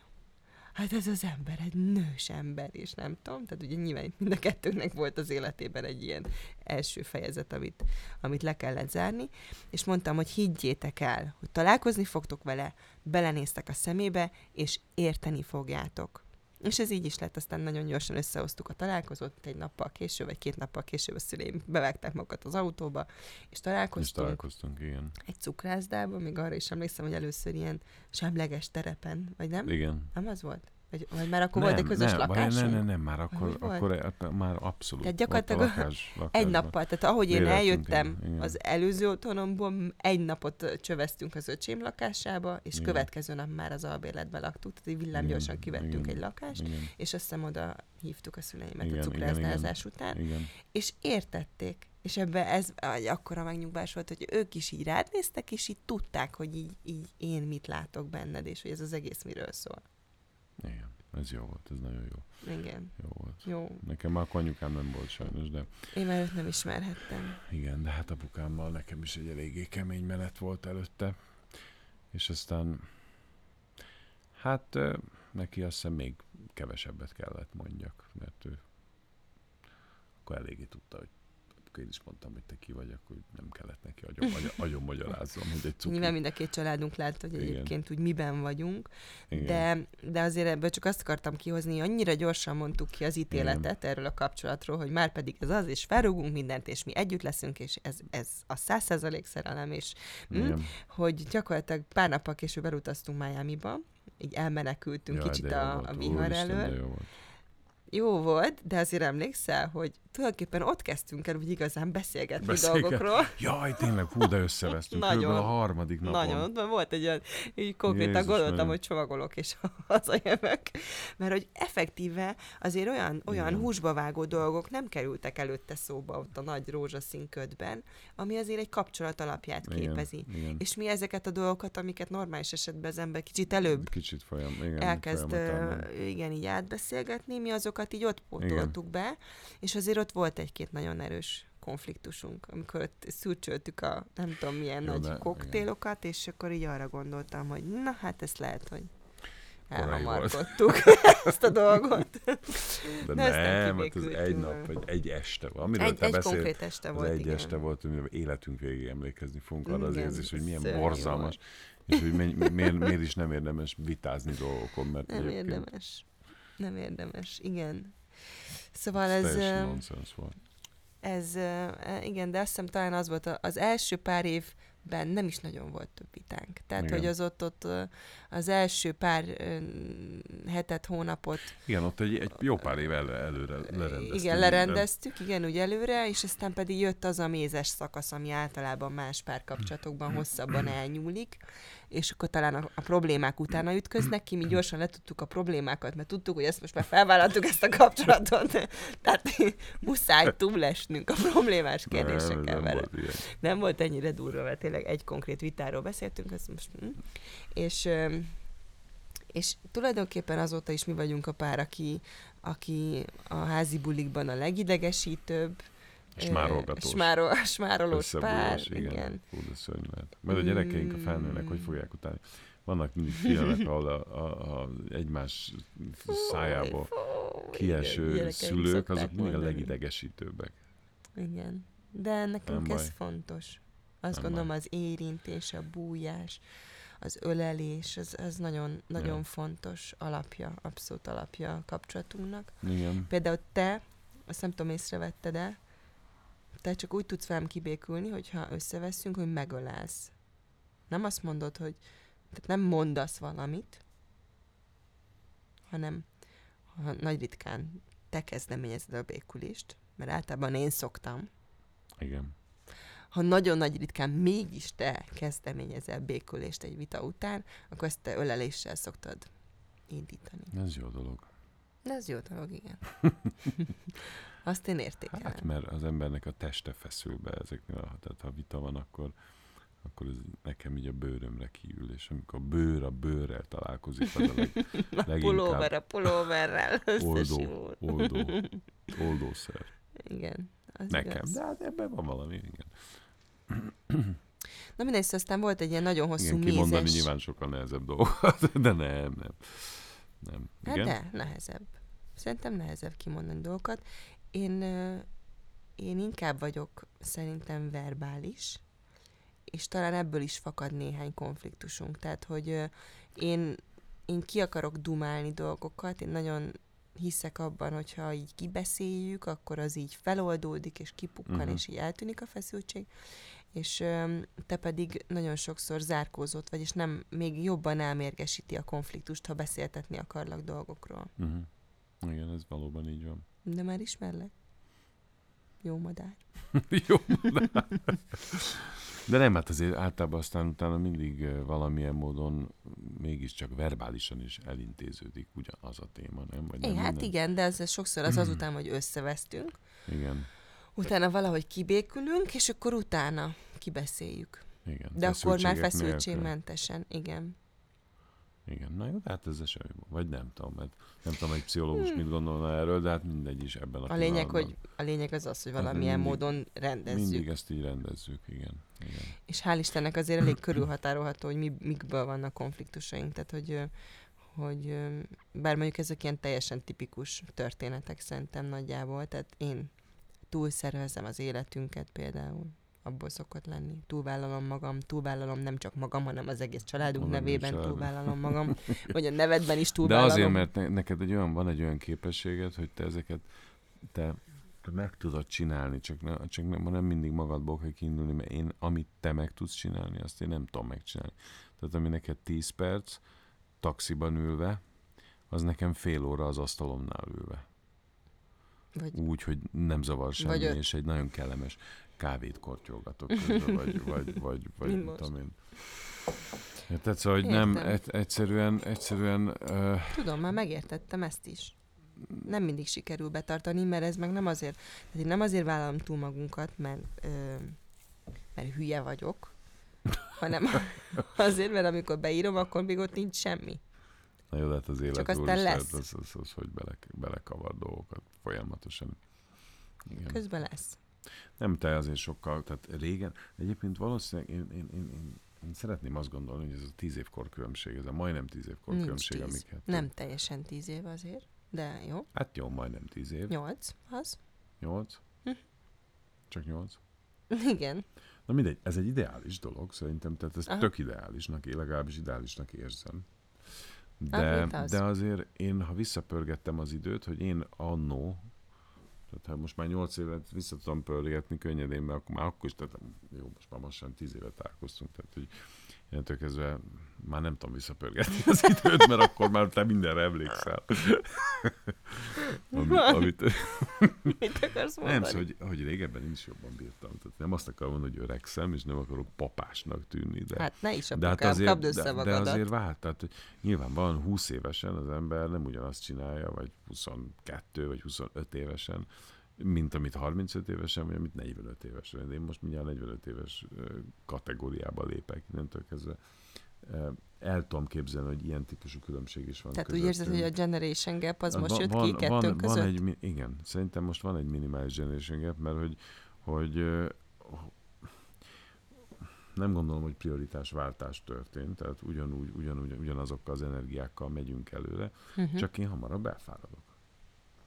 hát ez az ember egy nős ember, és nem tudom, tehát ugye nyilván mind a kettőnknek volt az életében egy ilyen első fejezet, amit, amit le kellett zárni, és mondtam, hogy higgyétek el, hogy találkozni fogtok vele, belenéztek a szemébe, és érteni fogjátok. És ez így is lett, aztán nagyon gyorsan összehoztuk a találkozót, egy nappal később, vagy két nappal később a szüleim bevágták magukat az autóba, és És találkoztunk találkoztunk, igen. egy cukrászdában, még arra is emlékszem, hogy először ilyen semleges terepen, vagy nem? Igen. Nem az volt? Vagy, vagy már akkor volt egy közös nem, lakásunk? Nem, nem, nem, már akkor, akkor e- már abszolút. Tehát Ott a gyakorlatilag lakás, Egy lakásban. nappal, tehát ahogy én eljöttem igen, igen. az előző otthonomból, egy napot csöveztünk az öcsém lakásába, és Igen. következő nap már az albérletben laktuk, tehát villámgyorsan kivettünk igen, egy lakást, Igen, és azt hiszem oda hívtuk a szüleimet Igen, a cukrászdázás után, igen. és értették. És ebbe ez egy akkora megnyugvás volt, hogy ők is így rád néztek, és így tudták, hogy így, így én mit látok benned, és hogy ez az egész miről szól. Igen, ez jó volt, ez nagyon jó. Igen, Jó volt. jó. Nekem már akkor anyukám nem volt sajnos, de Én már őt nem ismerhettem. igen, de hát apukámmal nekem is egy eléggé kemény menet volt előtte. És aztán hát neki azt hiszem még kevesebbet kellett mondjak, mert ő akkor eléggé tudta, hogy akkor én is mondtam, hogy te ki vagy, akkor nem kellett neki agyon, agyon, magyarázzon, hogy egy cukri. Nyilván mind a két családunk látta, hogy Igen. egyébként úgy miben vagyunk, Igen. de, de azért ebből csak azt akartam kihozni, hogy annyira gyorsan mondtuk ki az ítéletet erről a kapcsolatról, hogy már pedig ez az, és felrúgunk mindent, és mi együtt leszünk, és ez, ez a száz százalék szerelem, és hm, Igen. hogy gyakorlatilag pár nappal később elutaztunk Miami-ba, így elmenekültünk Jaj, kicsit a, a vihar úristen, elől. Jó volt. De azért emlékszel, hogy tulajdonképpen ott kezdtünk el úgy igazán beszélgetni Beszélget- dolgokról. Jaj, tényleg, hú, de összevesztünk. Nagyon. A harmadik napon. Nagyon, volt egy olyan, így konkrétan Jézus gondoltam, Maria. hogy csomagolok és hazajövök. Mert hogy effektíve azért olyan, olyan Igen. húsba vágó dolgok nem kerültek előtte szóba ott a nagy rózsaszín ködben, ami azért egy kapcsolat alapját Igen, képezi. Igen. És mi ezeket a dolgokat, amiket normális esetben az ember kicsit előbb Kicsit folyam, igen, elkezd igen, így átbeszélgetni, mi azokat így ott pótoltuk be, és azért ott volt egy-két nagyon erős konfliktusunk, amikor ott szürcsöltük a nem tudom milyen Jó, nagy de- koktélokat, és akkor így arra gondoltam, hogy na hát ezt lehet, hogy elhamarkodtuk ezt a dolgot. De de nem, hát ez kibékültünk egy nap, vagy egy este van. Amiről Egy, te egy beszél, konkrét este az volt, egy igen. este volt, amiről életünk végig emlékezni fogunk arra az Igen, érzés, hogy milyen szörnyű borzalmas, és hogy mi, miért, miért is nem érdemes vitázni dolgokon, mert Nem érdemes. Nem érdemes, igen. Szóval ez ez... teljesen nonsens volt. Ez, ö, igen, de azt hiszem talán az volt az első pár évben nem is nagyon volt több vitánk. Tehát, Igen. hogy az ott, ott az első pár hetet, hónapot Igen, ott egy, egy jó pár év el, előre lerendeztünk. igen, lerendeztük, igen, úgy előre, és aztán pedig jött az a mézes szakasz, ami általában más párkapcsolatokban hosszabban elnyúlik, és akkor talán a, a problémák utána ütköznek ki, mi gyorsan letudtuk a problémákat, mert tudtuk, hogy ezt most már felvállaltuk ezt a kapcsolatot, tehát muszáj túlesnünk a problémás Nem, kérdéseken nem vele volt ilyen. nem volt ennyire durva, mert tényleg egy konkrét vitáról beszéltünk, ezt most, hm. és, és tulajdonképpen azóta is mi vagyunk a pár, aki, aki a házi bulikban a legidegesítőbb, És ö, márolgatós. smárol, smárolós pár, igen. igen. Fú, de szörnyű lehet. Mert a gyerekeink, a felnőnek, hogy Mm. fogják utálni? Vannak mindig filmek, ahol a, a, a egymás szájából Fú, kieső igen, szülők, azok mindig a legidegesítőbbek. Igen. De nekünk Nem ez baj. fontos. Azt Nem gondolom baj. az érintés, a bújás, az ölelés, az, az nagyon, nagyon Ja. fontos alapja, abszolút alapja a kapcsolatunknak. Igen. Például te, azt nem tudom, észrevetted de te csak úgy tudsz velem kibékülni, hogyha összeveszünk, hogy megölelsz. Nem azt mondod, hogy tehát nem mondasz valamit, hanem ha nagy ritkán te kezdeményezed a békülést, mert általában én szoktam, Igen. ha nagyon nagy ritkán mégis te kezdeményezel békülést egy vita után, akkor ezt te öleléssel szoktad indítani. Ez jó dolog. De ez jó dolog, igen. Azt én értékelem. Hát, mert az embernek a teste feszül be ezeknél, tehát ha vita van, akkor, akkor ez nekem így a bőrömre kiül, és amikor a bőr a bőrrel találkozik, az a leg, a leginkább pulóver a pulóverrel oldó, oldó, oldószer. Igen, az Nekem, igaz. de hát ebben van valami, igen. Na mindegy, szóval aztán volt egy ilyen nagyon hosszú igen, mézes... kimondani nyilván sokkal nehezebb dolgokat, de nem, nem. Nem. Hát Igen? de, nehezebb. Szerintem nehezebb kimondani dolgokat. Én, én inkább vagyok szerintem verbális, és talán ebből is fakad néhány konfliktusunk. Tehát, hogy én, én ki akarok dumálni dolgokat, én nagyon hiszek abban, hogyha így kibeszéljük, akkor az így feloldódik, és kipukkan, Mhm. uh-huh. és így eltűnik a feszültség, és te pedig nagyon sokszor zárkózott vagy, és nem még jobban elmérgesíti a konfliktust, ha beszéltetni akarlak dolgokról. Uh-huh. Igen, ez valóban így van. De már ismerlek. Jó madár. Jó. De, de nem, hát azért általában aztán utána mindig valamilyen módon mégiscsak verbálisan is elintéződik ugyanaz a téma, nem? Vagy É, nem hát minden? igen, de ez sokszor az azután, hogy összevesztünk, Igen, utána valahogy kibékülünk, és akkor utána kibeszéljük. igen. De akkor már Feszültségek nélkül. feszültségmentesen, igen. Igen, na jó, hát ez baj. Vagy nem tudom, mert nem tudom, egy pszichológus Hmm. mit gondolna erről, de hát mindegy is ebben a, A lényeg, hogy, a lényeg az az, hogy Hát valamilyen mindig- módon rendezzük. Mindig ezt így rendezzük, igen. igen. És hál' Istennek azért elég körülhatárolható, hogy mi, mikből vannak konfliktusaink. Tehát, hogy, hogy bár mondjuk ezek ilyen teljesen tipikus történetek szerintem nagyjából, tehát én túlszervezem az életünket például, abból szokott lenni. Túlvállalom magam, túlvállalom nem csak magam, hanem az egész családunk egész nevében család. túlvállalom magam, vagy a nevedben is De túlvállalom. azért, mert ne, neked egy olyan, van egy olyan képességed, hogy te ezeket te, te meg tudod csinálni, csak, ne, csak nem, nem mindig magadból kell kiindulni, mert én, amit te meg tudsz csinálni, azt én nem tudom megcsinálni. Tehát ami neked 10 perc, taxiban ülve, az nekem fél óra az asztalomnál ülve. Vagy Úgy, hogy nem zavar semmi, Vagy és egy nagyon kellemes kávét kortyolgatok közben, vagy, vagy, vagy, vagy nem most. tudom én. Érted? Szóval, hogy nem, Értem. egy, egyszerűen, egyszerűen uh, Tudom, már megértettem ezt is. Nem mindig sikerül betartani, mert ez meg nem azért, tehát én nem azért vállalom túl magunkat, mert, ö, mert hülye vagyok, hanem azért, mert amikor beírom, akkor még ott nincs semmi. Na jó, de hát az élet aztán úr is, lesz. Tehát az, az, az, hogy bele, belekavar dolgokat folyamatosan. Igen. Közben lesz. Nem te azért sokkal, tehát régen, egyébként valószínűleg én, én, én, én, én szeretném azt gondolni, hogy ez a tíz év korkülönbség, ez a majdnem tíz év Nincs korkülönbség, tíz. amiket... Nem teljesen tíz év azért, de jó. Hát jó, majdnem tíz év. Nyolc, az. Nyolc? Hm. Csak nyolc? Igen. Na mindegy, ez egy ideális dolog szerintem, tehát ezt Aha. tök ideálisnak, én legalábbis ideálisnak érzem. De, az. de azért én, ha visszapörgettem az időt, hogy én annó, tehát ha most már 8 évet vissza tudom pörgetni könnyedén, mert akkor már akkor is, tehát jó, most már sem 10 évet találkoztunk, tehát hogy innentől kezdve már nem tudom visszapörgetni az időt, mert akkor már te mindenre emlékszel. amit, amit, Mit akarsz mondani? nem, szóval, hogy, hogy régebben én is jobban bírtam. Tehát nem azt akarom mondani, hogy öregszem, és nem akarok papásnak tűnni, de, Hát ne is, de, hát azért, kapd össze de, de magadat. azért vált. Tehát hogy nyilvánvalóan 20 évesen az ember nem ugyanazt csinálja, vagy 22 vagy 25 évesen, mint amit 35 évesen, vagy amit 45 évesen. Én most mindjárt 45 éves kategóriába lépek, innentől kezdve el tudom képzelni, hogy ilyen típusú különbség is van Tehát úgy érzed, hogy a generation gap az most jött ki kettőnk van, között? Van egy, igen, szerintem most van egy minimális generation gap, mert hogy, hogy nem gondolom, hogy prioritásváltás történt, tehát ugyanúgy, ugyanúgy, ugyanazokkal az energiákkal megyünk előre, Uh-huh. csak én hamarabb elfáradok.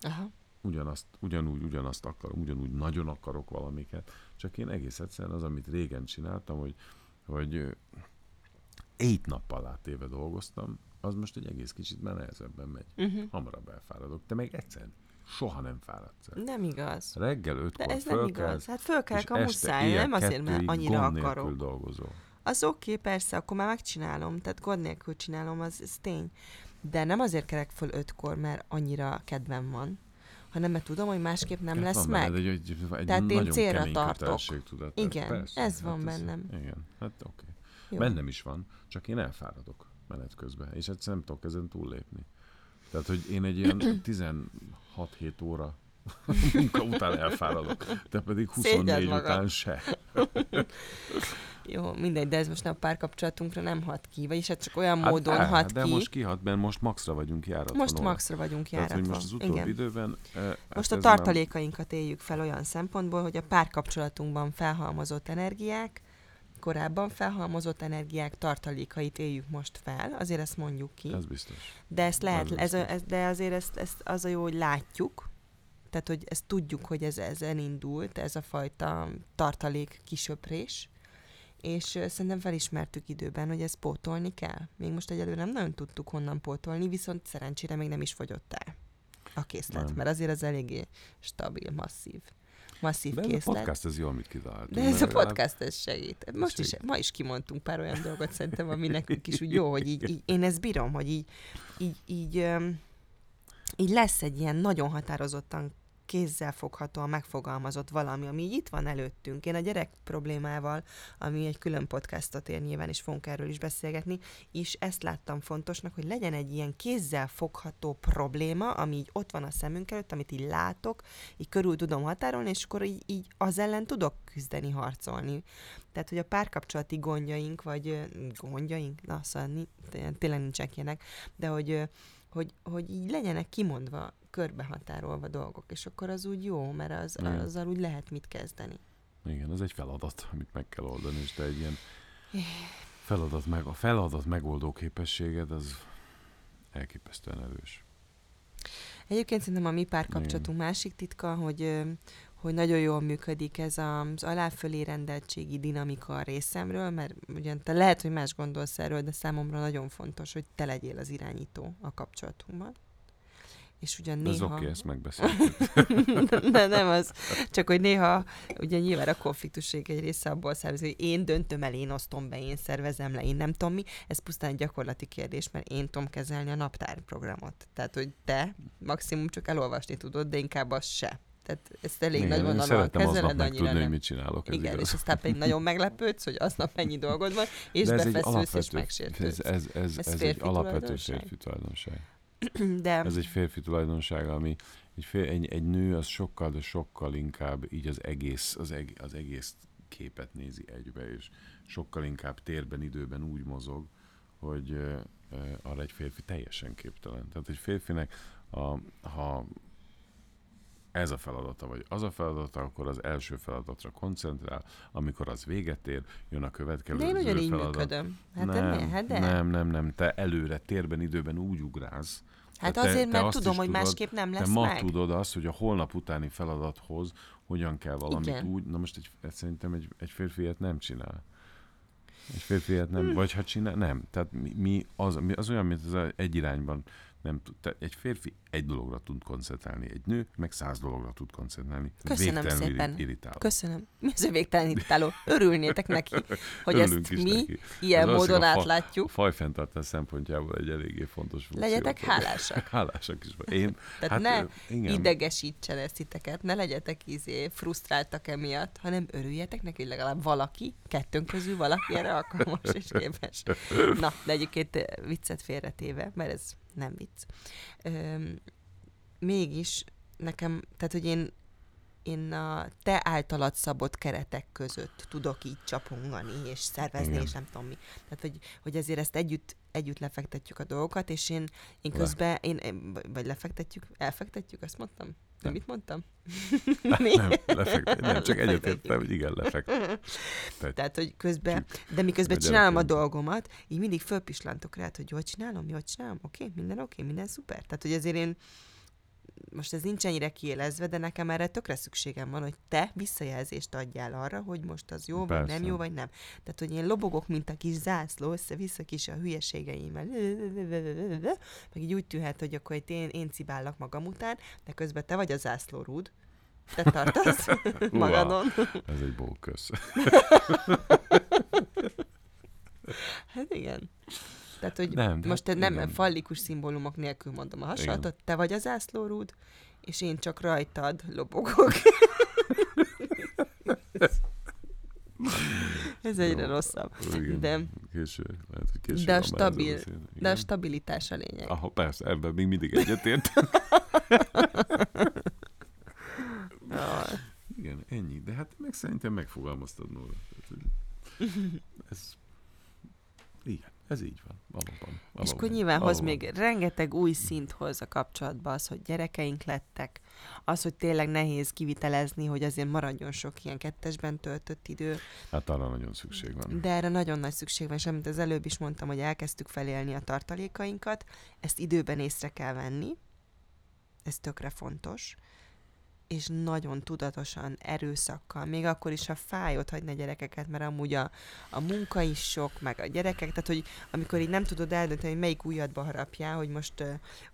Aha. Ugyanazt, ugyanúgy, ugyanazt akarom, ugyanúgy nagyon akarok valamiket, csak én egész egyszerűen az, amit régen csináltam, hogy, hogy ét nappal átéve dolgoztam, az most egy egész kicsit már nehezebben megy. Uh-huh. Hamarabb elfáradok. Te meg egyszerűen soha nem fáradsz el. Nem igaz. Reggel De ötkor ez nem igaz. Hát fölkelek és a muszáj, nem azért, mert annyira akarok. dolgozol. Az oké, okay, persze, akkor már megcsinálom, tehát gond nélkül csinálom, az, ez tény. De nem azért kelek föl ötkor, mert annyira kedvem van, hanem mert tudom, hogy másképp nem Hát lesz van meg. benned Egy, egy, egy Tehát én célra tartok. kötelességtudat. Igen, Persze, ez van bennem. Igen, hát oké. Jó. Bennem is van, csak én elfáradok menet közben, és egyszerűen nem tudok ezen túllépni. Tehát, hogy én egy ilyen 16-7 óra munka után elfáradok, te pedig Szégyeld 24 magad. után se. Jó, mindegy, de ez most nem a párkapcsolatunkra nem hat ki, vagyis hát csak olyan Hát módon el, hat de ki. most kihat, mert most maxra vagyunk járatva. most maxra vagyunk Tehát, járatva. hogy most az utóbbi Igen. időben... eh, Most a tartalékainkat éljük fel olyan szempontból, hogy a párkapcsolatunkban felhalmozott energiák, korábban felhalmozott energiák tartalékait éljük most fel, azért ezt mondjuk ki. Ez biztos. De ezt lehet, ez ez, de azért ezt, ezt az a jó, hogy látjuk, tehát hogy ezt tudjuk, hogy ez ezen indult, ez a fajta tartalék kisöprés, és szerintem felismertük időben, hogy ezt pótolni kell. Még most egyelőre nem nagyon tudtuk honnan pótolni, viszont szerencsére még nem is fogyott el. a készlet, Nem. mert azért az eléggé stabil, masszív. Masszív De ez a készlet. podcast, ez jól mit kitaláltunk. De ez a podcast ez segít. Most is, Segít. ma is kimondtunk pár olyan dolgot szerintem, ami nekünk is úgy jó, hogy így, így én ezt bírom, hogy így, így, így, öm, így lesz egy ilyen nagyon határozottan kézzel foghatóan megfogalmazott valami, ami itt van előttünk. Én a gyerek problémával, ami egy külön podcastot ér nyilván, és fogunk erről is beszélgetni, és ezt láttam fontosnak, hogy legyen egy ilyen kézzel fogható probléma, ami így ott van a szemünk előtt, amit így látok, így körül tudom határolni, és akkor így, így az ellen tudok küzdeni, harcolni. Tehát, hogy a párkapcsolati gondjaink, vagy gondjaink, na, szóval tényleg nincsenek ilyenek, de hogy, hogy, hogy így legyenek kimondva, körbehatárolva dolgok, és akkor az úgy jó, mert az, Igen. azzal úgy lehet mit kezdeni. Igen, ez egy feladat, amit meg kell oldani, és te egy ilyen feladat, meg, a feladat megoldó képességed az elképesztően erős. Egyébként szerintem a mi párkapcsolatunk másik titka, hogy, hogy nagyon jól működik ez az aláfölé rendeltségi dinamika a részemről, mert ugyan te lehet, hogy más gondolsz erről, de számomra nagyon fontos, hogy te legyél az irányító a kapcsolatunkban. És ugyan De ez néha... oké, okay, ezt megbeszéltük. de nem az. Csak hogy néha, ugye nyilván a konfliktusség egy része abból származik, hogy én döntöm el, én osztom be, én szervezem le, én nem tudom mi. Ez pusztán egy gyakorlati kérdés, mert én tudom kezelni a naptárprogramot. Tehát, hogy te maximum csak elolvasni tudod, de inkább az se. Tehát ezt elég Igen, nagy vonalon szeretem aznap kezeled, annyira megtudni, hogy nem. mit csinálok, ez Igen, igaz. és aztán pedig nagyon meglepődsz, hogy aznap mennyi dolgod van, és De ez befeszülsz, és megsértődsz. ez, ez, ez, Ez ez, egy férfi alapvető férfi tulajdonság. De Ez egy férfi tulajdonság, ami egy, fér, egy, egy nő az sokkal, de sokkal inkább így az egész, az, eg, az egész képet nézi egybe, és sokkal inkább térben, időben úgy mozog, hogy ö, arra egy férfi teljesen képtelen. Tehát egy férfinek, a, ha ez a feladata, vagy az a feladata, akkor az első feladatra koncentrál, amikor az véget ér, jön a következő de én ugyanígy feladat. működöm. Hát nem, de, mi? hát de. nem, nem, nem, te előre, térben, időben úgy ugrálsz, Hát te- azért, te mert tudom, hogy tudod, másképp nem lesz te ma meg. tudod azt, hogy a holnap utáni feladathoz hogyan kell valamit Igen. úgy, na most egy, szerintem egy, egy férfi ilyet nem csinál. Egy férfi ilyet nem, vagy ha csinál, nem. Tehát mi, mi az, mi az olyan, mint az egy irányban nem tud. Te, egy férfi egy dologra tud koncentrálni, egy nő meg száz dologra tud koncentrálni. Köszönöm Végtelenül szépen. irri- irritáló. Köszönöm. Mi az a végtelenítáló? Örülnétek neki, hogy Örülünk ezt mi neki. ilyen Ez az, módon hogy a fa- átlátjuk. A fajfenntartás szempontjából egy eléggé fontos funkció. Legyetek hálásak. Hálásak is. Én, Tehát hát, ne igen. idegesítsen ezt titeket, ne legyetek izé frusztráltak emiatt, hanem örüljetek neki, hogy legalább valaki, kettőnk közül valaki erre alkalmas és képes. Na, de egyébként viccet félretéve, mert ez nem vicc. Öm, mégis nekem, tehát hogy én én a te általad szabott keretek között tudok így csapongani, és szervezni, Igen. és nem tudom mi. Tehát, hogy, hogy azért ezt együtt, együtt lefektetjük a dolgokat, és én, én közben, én, én, vagy lefektetjük, elfektetjük, azt mondtam? Nem. Mit mondtam? Nem, lefekt, nem, csak egyetértem, hogy igen, lefekt. Tehát, hogy közben, de miközben csinálom a dolgomat, így mindig fölpislantok rá, hogy jól csinálom, jól csinálom, oké, minden oké, minden szuper. Tehát, hogy azért én, most ez nincs ennyire kiélezve, de nekem erre tökre szükségem van, hogy te visszajelzést adjál arra, hogy most az jó, vagy nem Persze. jó, vagy nem. Tehát, hogy én lobogok, mint a kis zászló, össze-vissza kis a hülyeségeimmel, meg így úgy tűhet, hogy akkor itt én, én cibálok magam után, de közben te vagy a zászlórúd, te tartasz magadon. Ez egy bókösz. Hát igen. Tehát, hogy Nem, most te nem igen. fallikus szimbólumok nélkül mondom a hasonlatot, te vagy az ászlórúd, és én csak rajtad lobogok. Ez egyre Jó, rosszabb. Igen, De, Késő, lehet, hogy késő De a stabil- beszélni. de a stabilitás a lényeg. Aha, persze, ebben még mindig egyetért. Ah, Igen, ennyi. De hát meg szerintem megfogalmaztad, Nóra. Ez, igen, ez így van. Valóban. És valóban, akkor nyilván hoz még rengeteg új szint hoz a kapcsolatba az, hogy gyerekeink lettek, az, hogy tényleg nehéz kivitelezni, hogy azért maradjon sok ilyen kettesben töltött idő, Hát arra nagyon szükség van. De erre nagyon nagy szükség van, és amit az előbb is mondtam, hogy elkezdtük felélni a tartalékainkat, ezt időben észre kell venni, ez tökre fontos, és nagyon tudatosan, erőszakkal, még akkor is, ha fáj ott hagyni a gyerekeket, mert amúgy a, a munka is sok, meg a gyerekek, tehát hogy amikor így nem tudod eldönteni, hogy melyik ujjadba harapjál, hogy most,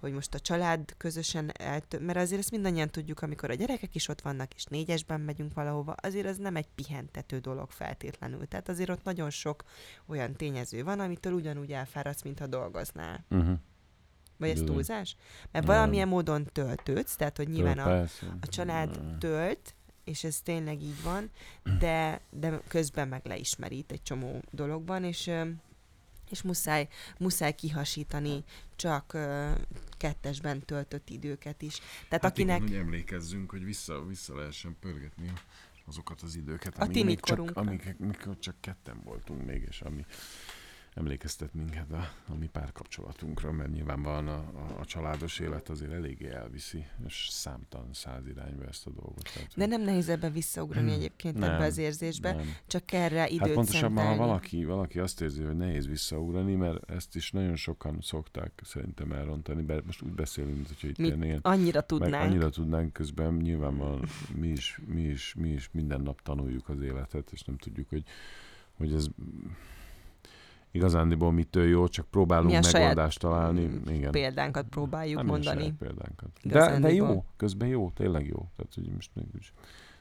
hogy most a család közösen eltö- mert azért ezt mindannyian tudjuk, amikor a gyerekek is ott vannak, és négyesben megyünk valahova, azért az nem egy pihentető dolog feltétlenül. Tehát azért ott nagyon sok olyan tényező van, amitől ugyanúgy elfáradsz, mintha dolgoznál. Uh-huh. Vagy ez túlzás? Mert Nem. valamilyen módon töltődsz, tehát hogy nyilván a, a család tölt, és ez tényleg így van, de, de közben meg leismerít egy csomó dologban, és, és muszáj, muszáj kihasítani csak ö, kettesben töltött időket is. Tehát Hát akinek... igen, hogy emlékezzünk, hogy vissza, vissza lehessen pörgetni azokat az időket, A amíg tini még csak, amik, mikor csak ketten voltunk még, és ami emlékeztet minket a, a mi párkapcsolatunkra, mert nyilvánvalóan a, a, a családos élet azért eléggé elviszi, és számtalan száz irányba ezt a dolgot. Tehát, De nem nehéz ebbe visszaugrani egyébként Nem, ebbe az érzésbe, nem. csak kell rá időt Hát pontosabban, ha szentelni. valaki, valaki azt érzi, hogy nehéz visszaugrani, mert ezt is nagyon sokan szokták szerintem elrontani, mert most úgy beszélünk, mint hogyha itt Mi Annyira tudnánk. annyira tudnánk közben, nyilvánvalóan mi is, mi, is, mi is minden nap tanuljuk az életet, és nem tudjuk, hogy, hogy ez igazándiból mitől jó, csak próbálunk Mi megoldást találni. mm, Igen. Példánkat próbáljuk Nem ilyen mondani. példánkat. De, de jó, közben jó, tényleg jó. Tehát, hogy most mégis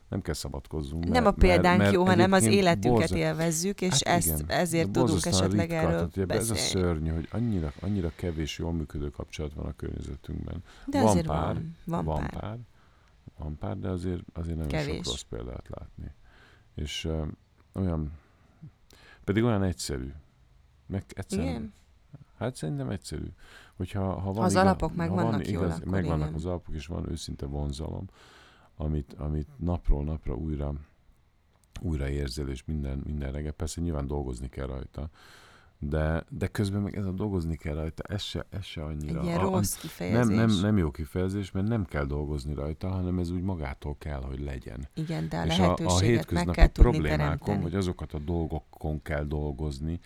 nem kell szabadkozzunk. Nem a példánk jó, hanem az életünket borzasztó- élvezzük, és Hát ezt, igen, ezért tudunk esetleg ritka, erről tehát ugye Ez a beszélni. szörnyű, hogy annyira, annyira kevés jól működő kapcsolat van a környezetünkben. De van azért pár, van, van, van pár. pár. Van pár, de azért, azért nagyon Kevés. sok rossz példát látni. És uh, olyan, pedig olyan egyszerű. Meg egyszerűen, Igen? Hát szerintem egyszerű. Hogyha ha van Az igaz, alapok meg ha vannak van jól, igaz, megvannak igen. az alapok, és van őszinte vonzalom, amit, amit napról napra újra újra érzel, és minden, minden reggel. Persze nyilván dolgozni kell rajta, de, de közben meg ez a dolgozni kell rajta, ez se, ez se annyira. Egy ilyen a- rossz nem, kifejezés. nem, nem jó kifejezés, mert nem kell dolgozni rajta, hanem ez úgy magától kell, hogy legyen. Igen, de a és a, a lehetőséget meg hétköznapi kell problémákon, teremteni. vagy azokat a dolgokon kell dolgozni,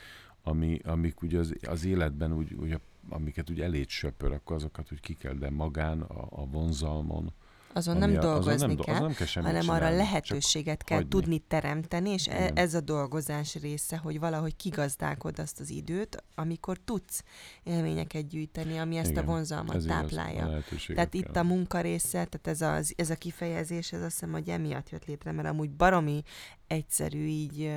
ami, amik ugye az, az életben úgy, úgy, amiket úgy eléd söpör, akkor azokat úgy ki kell, de magán, a, a vonzalmon. Azon nem a- dolgozni azon nem, kell, azon nem kell hanem arra csinálni, csak lehetőséget kell hagyni. tudni teremteni, és e- Igen. ez a dolgozás része, hogy valahogy kigazdálkod azt az időt, amikor tudsz élményeket gyűjteni, ami ezt Igen, a vonzalmat ez táplálja. a Tehát itt kell. a munka része, tehát ez, az, ez a kifejezés, ez azt hiszem, hogy emiatt jött létre, mert amúgy baromi egyszerű így,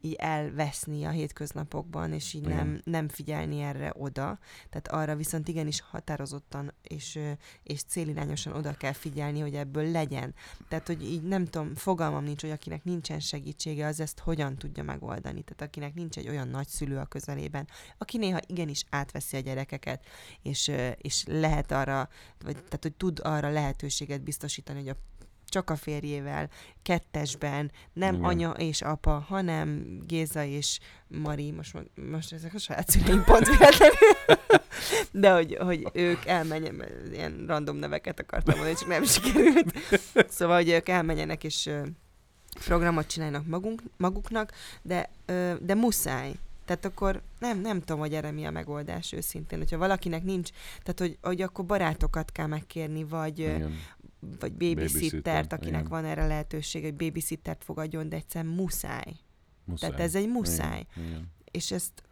így elveszni a hétköznapokban, és így Igen. nem, nem figyelni erre oda. Tehát arra viszont igenis határozottan és, és célirányosan oda kell figyelni, hogy ebből legyen. Tehát, hogy így nem tudom, fogalmam nincs, hogy akinek nincsen segítsége, az ezt hogyan tudja megoldani. Tehát akinek nincs egy olyan nagyszülő a közelében, aki néha igenis átveszi a gyerekeket, és, és lehet arra, vagy, tehát hogy tud arra lehetőséget biztosítani, hogy a csak a férjével, kettesben, nem Igen. anya és apa, hanem Géza és Mari, most, most ezek a saját szüleim pont véletlenül, de hogy, hogy ők elmenjen, ilyen random neveket akartam mondani, csak nem sikerült. Szóval, hogy ők elmenjenek és programot csinálnak magunk, maguknak, de, de muszáj. Tehát akkor nem, nem tudom, hogy erre mi a megoldás őszintén. Hogyha valakinek nincs, tehát hogy, hogy akkor barátokat kell megkérni, vagy, Igen. Vagy Babysitter, babysittert, akinek igen. van erre lehetőség, hogy babysittert fogadjon, de egyszerűen muszáj. Muszáj. Tehát ez egy muszáj. Igen, igen. És ezt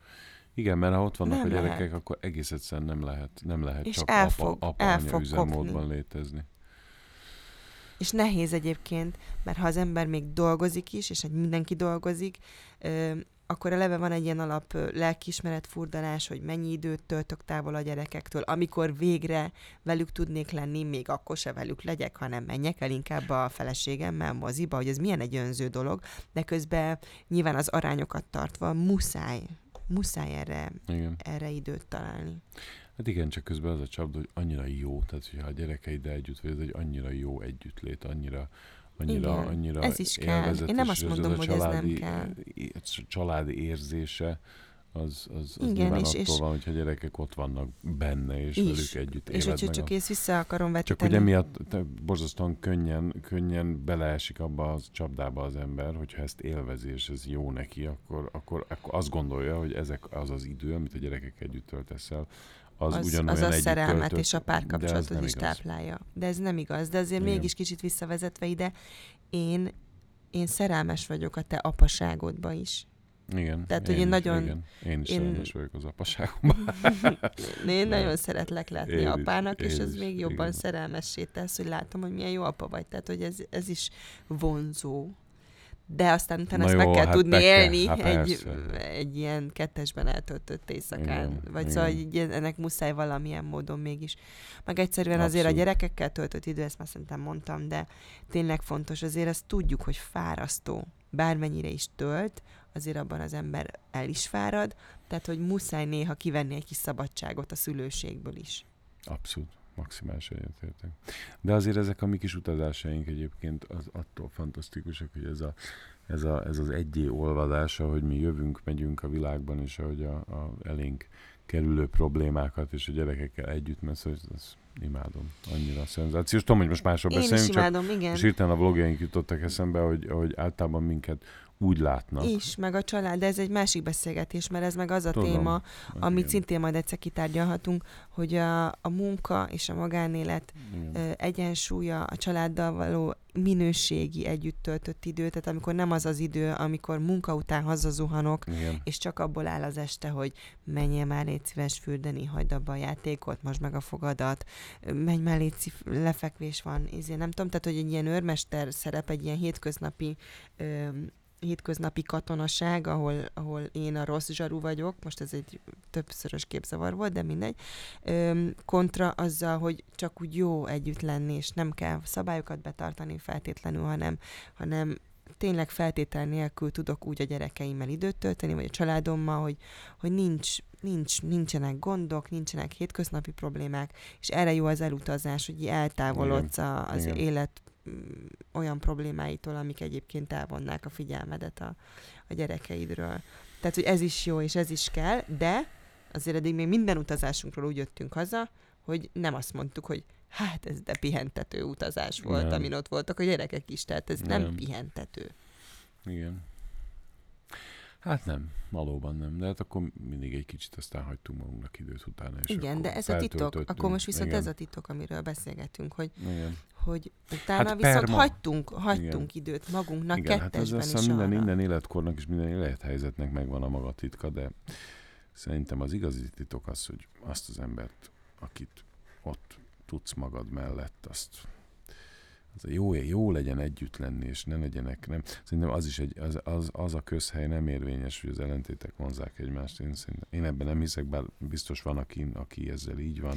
Igen, mert ha ott vannak Nem a gyerekek, lehet. akkor egész egyszerűen nem lehet, nem lehet És csak el apa, fog- apa el fog üzemmódban kopni. létezni. És nehéz egyébként, mert ha az ember még dolgozik is, és mindenki dolgozik, akkor eleve van egy ilyen alap ö, lelkiismeret furdalás, hogy mennyi időt töltök távol a gyerekektől, amikor végre velük tudnék lenni, még akkor se velük legyek, hanem menjek el inkább a feleségemmel moziba, hogy ez milyen egy önző dolog, de közben nyilván az arányokat tartva muszáj, muszáj erre, Igen. erre időt találni. Hát igen, csak közben az a csapda, hogy annyira jó, tehát hogyha a gyerekeiddel együtt vagy, ez egy annyira jó együttlét, annyira annyira, Igen, annyira ez is kell. Én nem azt és az mondom, hogy ez nem családi, kell. családi érzése, az, az, az Igen, és- attól és- van, hogyha gyerekek ott vannak benne, és Is. velük együtt És éled hogyha meg csak a... ezt vissza akarom Csak vetíteni. hogy emiatt te borzasztóan könnyen, könnyen beleesik abba a csapdába az ember, hogyha ezt élvezi, és ez jó neki, akkor, akkor, akkor azt gondolja, hogy ezek az az idő, amit a gyerekek együtt töltesz el, az, az, ugyanolyan az a szerelmet töltött, és a párkapcsolatot is igaz. táplálja. De ez nem igaz. De azért Igen. mégis kicsit visszavezetve ide, én, én szerelmes vagyok a te apaságodba is. Igen. Tehát, hogy én is, nagyon- Igen. Én is én- szerelmes vagyok az apaságomban. Én nagyon szeretlek látni Én is, apának, és én ez is, még jobban igen. szerelmessé tesz, hogy látom, hogy milyen jó apa vagy. Tehát, hogy ez, ez is vonzó. De aztán utána Na ezt jó, meg kell hát tudni kell, élni hát egy, egy ilyen kettesben eltöltött éjszakán. Igen, Vagy igen. szóval így ennek muszáj valamilyen módon mégis. Meg egyszerűen azért a Abszolút. gyerekekkel töltött idő, ezt már szerintem mondtam, de tényleg fontos, azért azt tudjuk, hogy fárasztó. Bármennyire is tölt, azért abban az ember el is fárad, tehát hogy muszáj néha kivenni egy kis szabadságot a szülőségből is. Abszolút, maximálisan egyetértek. De azért ezek a mi kis utazásaink egyébként az attól fantasztikusak, hogy ez, a, ez, a, ez az egyé olvadása, hogy mi jövünk, megyünk a világban, és ahogy a, a elénk kerülő problémákat, és a gyerekekkel együtt, mert szóval ezt, imádom. Annyira szenzációs. Tudom, hogy most másról Én is beszélünk, csak imádom, igen. most hirtelen a vlogjaink jutottak eszembe, hogy, hogy általában minket úgy látnak. Is, meg a család, de ez egy másik beszélgetés, mert ez meg az a Tudom. téma, amit igen, szintén majd egyszer kitárgyalhatunk, hogy a, a munka és a magánélet igen. egyensúlya, a családdal való minőségi együtt töltött idő, tehát amikor nem az az idő, amikor munka után hazazuhanok, Igen. és csak abból áll az este, hogy menjél már légy szíves fürdeni, hagyd abba a játékot, most meg a fogadat, menj már légy szív, lefekvés van, izé, nem tudom, tehát hogy egy ilyen őrmester szerep, egy ilyen hétköznapi ö, hétköznapi katonaság, ahol, ahol én a rossz zsaru vagyok, most ez egy többszörös képzavar volt, de mindegy, kontra azzal, hogy csak úgy jó együtt lenni, és nem kell szabályokat betartani feltétlenül, hanem, hanem tényleg feltétel nélkül tudok úgy a gyerekeimmel időt tölteni, vagy a családommal, hogy, hogy nincs, nincs, nincsenek gondok, nincsenek hétköznapi problémák, és erre jó az elutazás, hogy eltávolodsz a, az Igen. élet mm, olyan problémáitól, amik egyébként elvonnák a figyelmedet a, a gyerekeidről. Tehát, hogy ez is jó, és ez is kell, de azért eddig még minden utazásunkról úgy jöttünk haza, hogy nem azt mondtuk, hogy hát ez de pihentető utazás volt, Nem. amin ott voltak a gyerekek is, tehát ez nem, Nem. pihentető. Igen. Hát nem, valóban nem. De hát akkor mindig egy kicsit aztán hagytunk magunknak időt utána. És Igen, de ez a titok, akkor most viszont Igen. ez a titok, amiről beszélgetünk, hogy, Igen. hogy utána Hát viszont per ma. hagytunk, hagytunk időt magunknak Igen, hát ez kettesben is minden, arra. minden életkornak és minden élethelyzetnek megvan a maga titka, de szerintem az igazi titok az, hogy azt az embert, akit ott tudsz magad mellett, azt az jó, jó legyen együtt lenni, és ne legyenek, nem. Szerintem az is egy, az, az, az a közhely nem érvényes, hogy az ellentétek vonzák egymást. Én, én ebben nem hiszek, bár biztos van, aki, aki ezzel így van.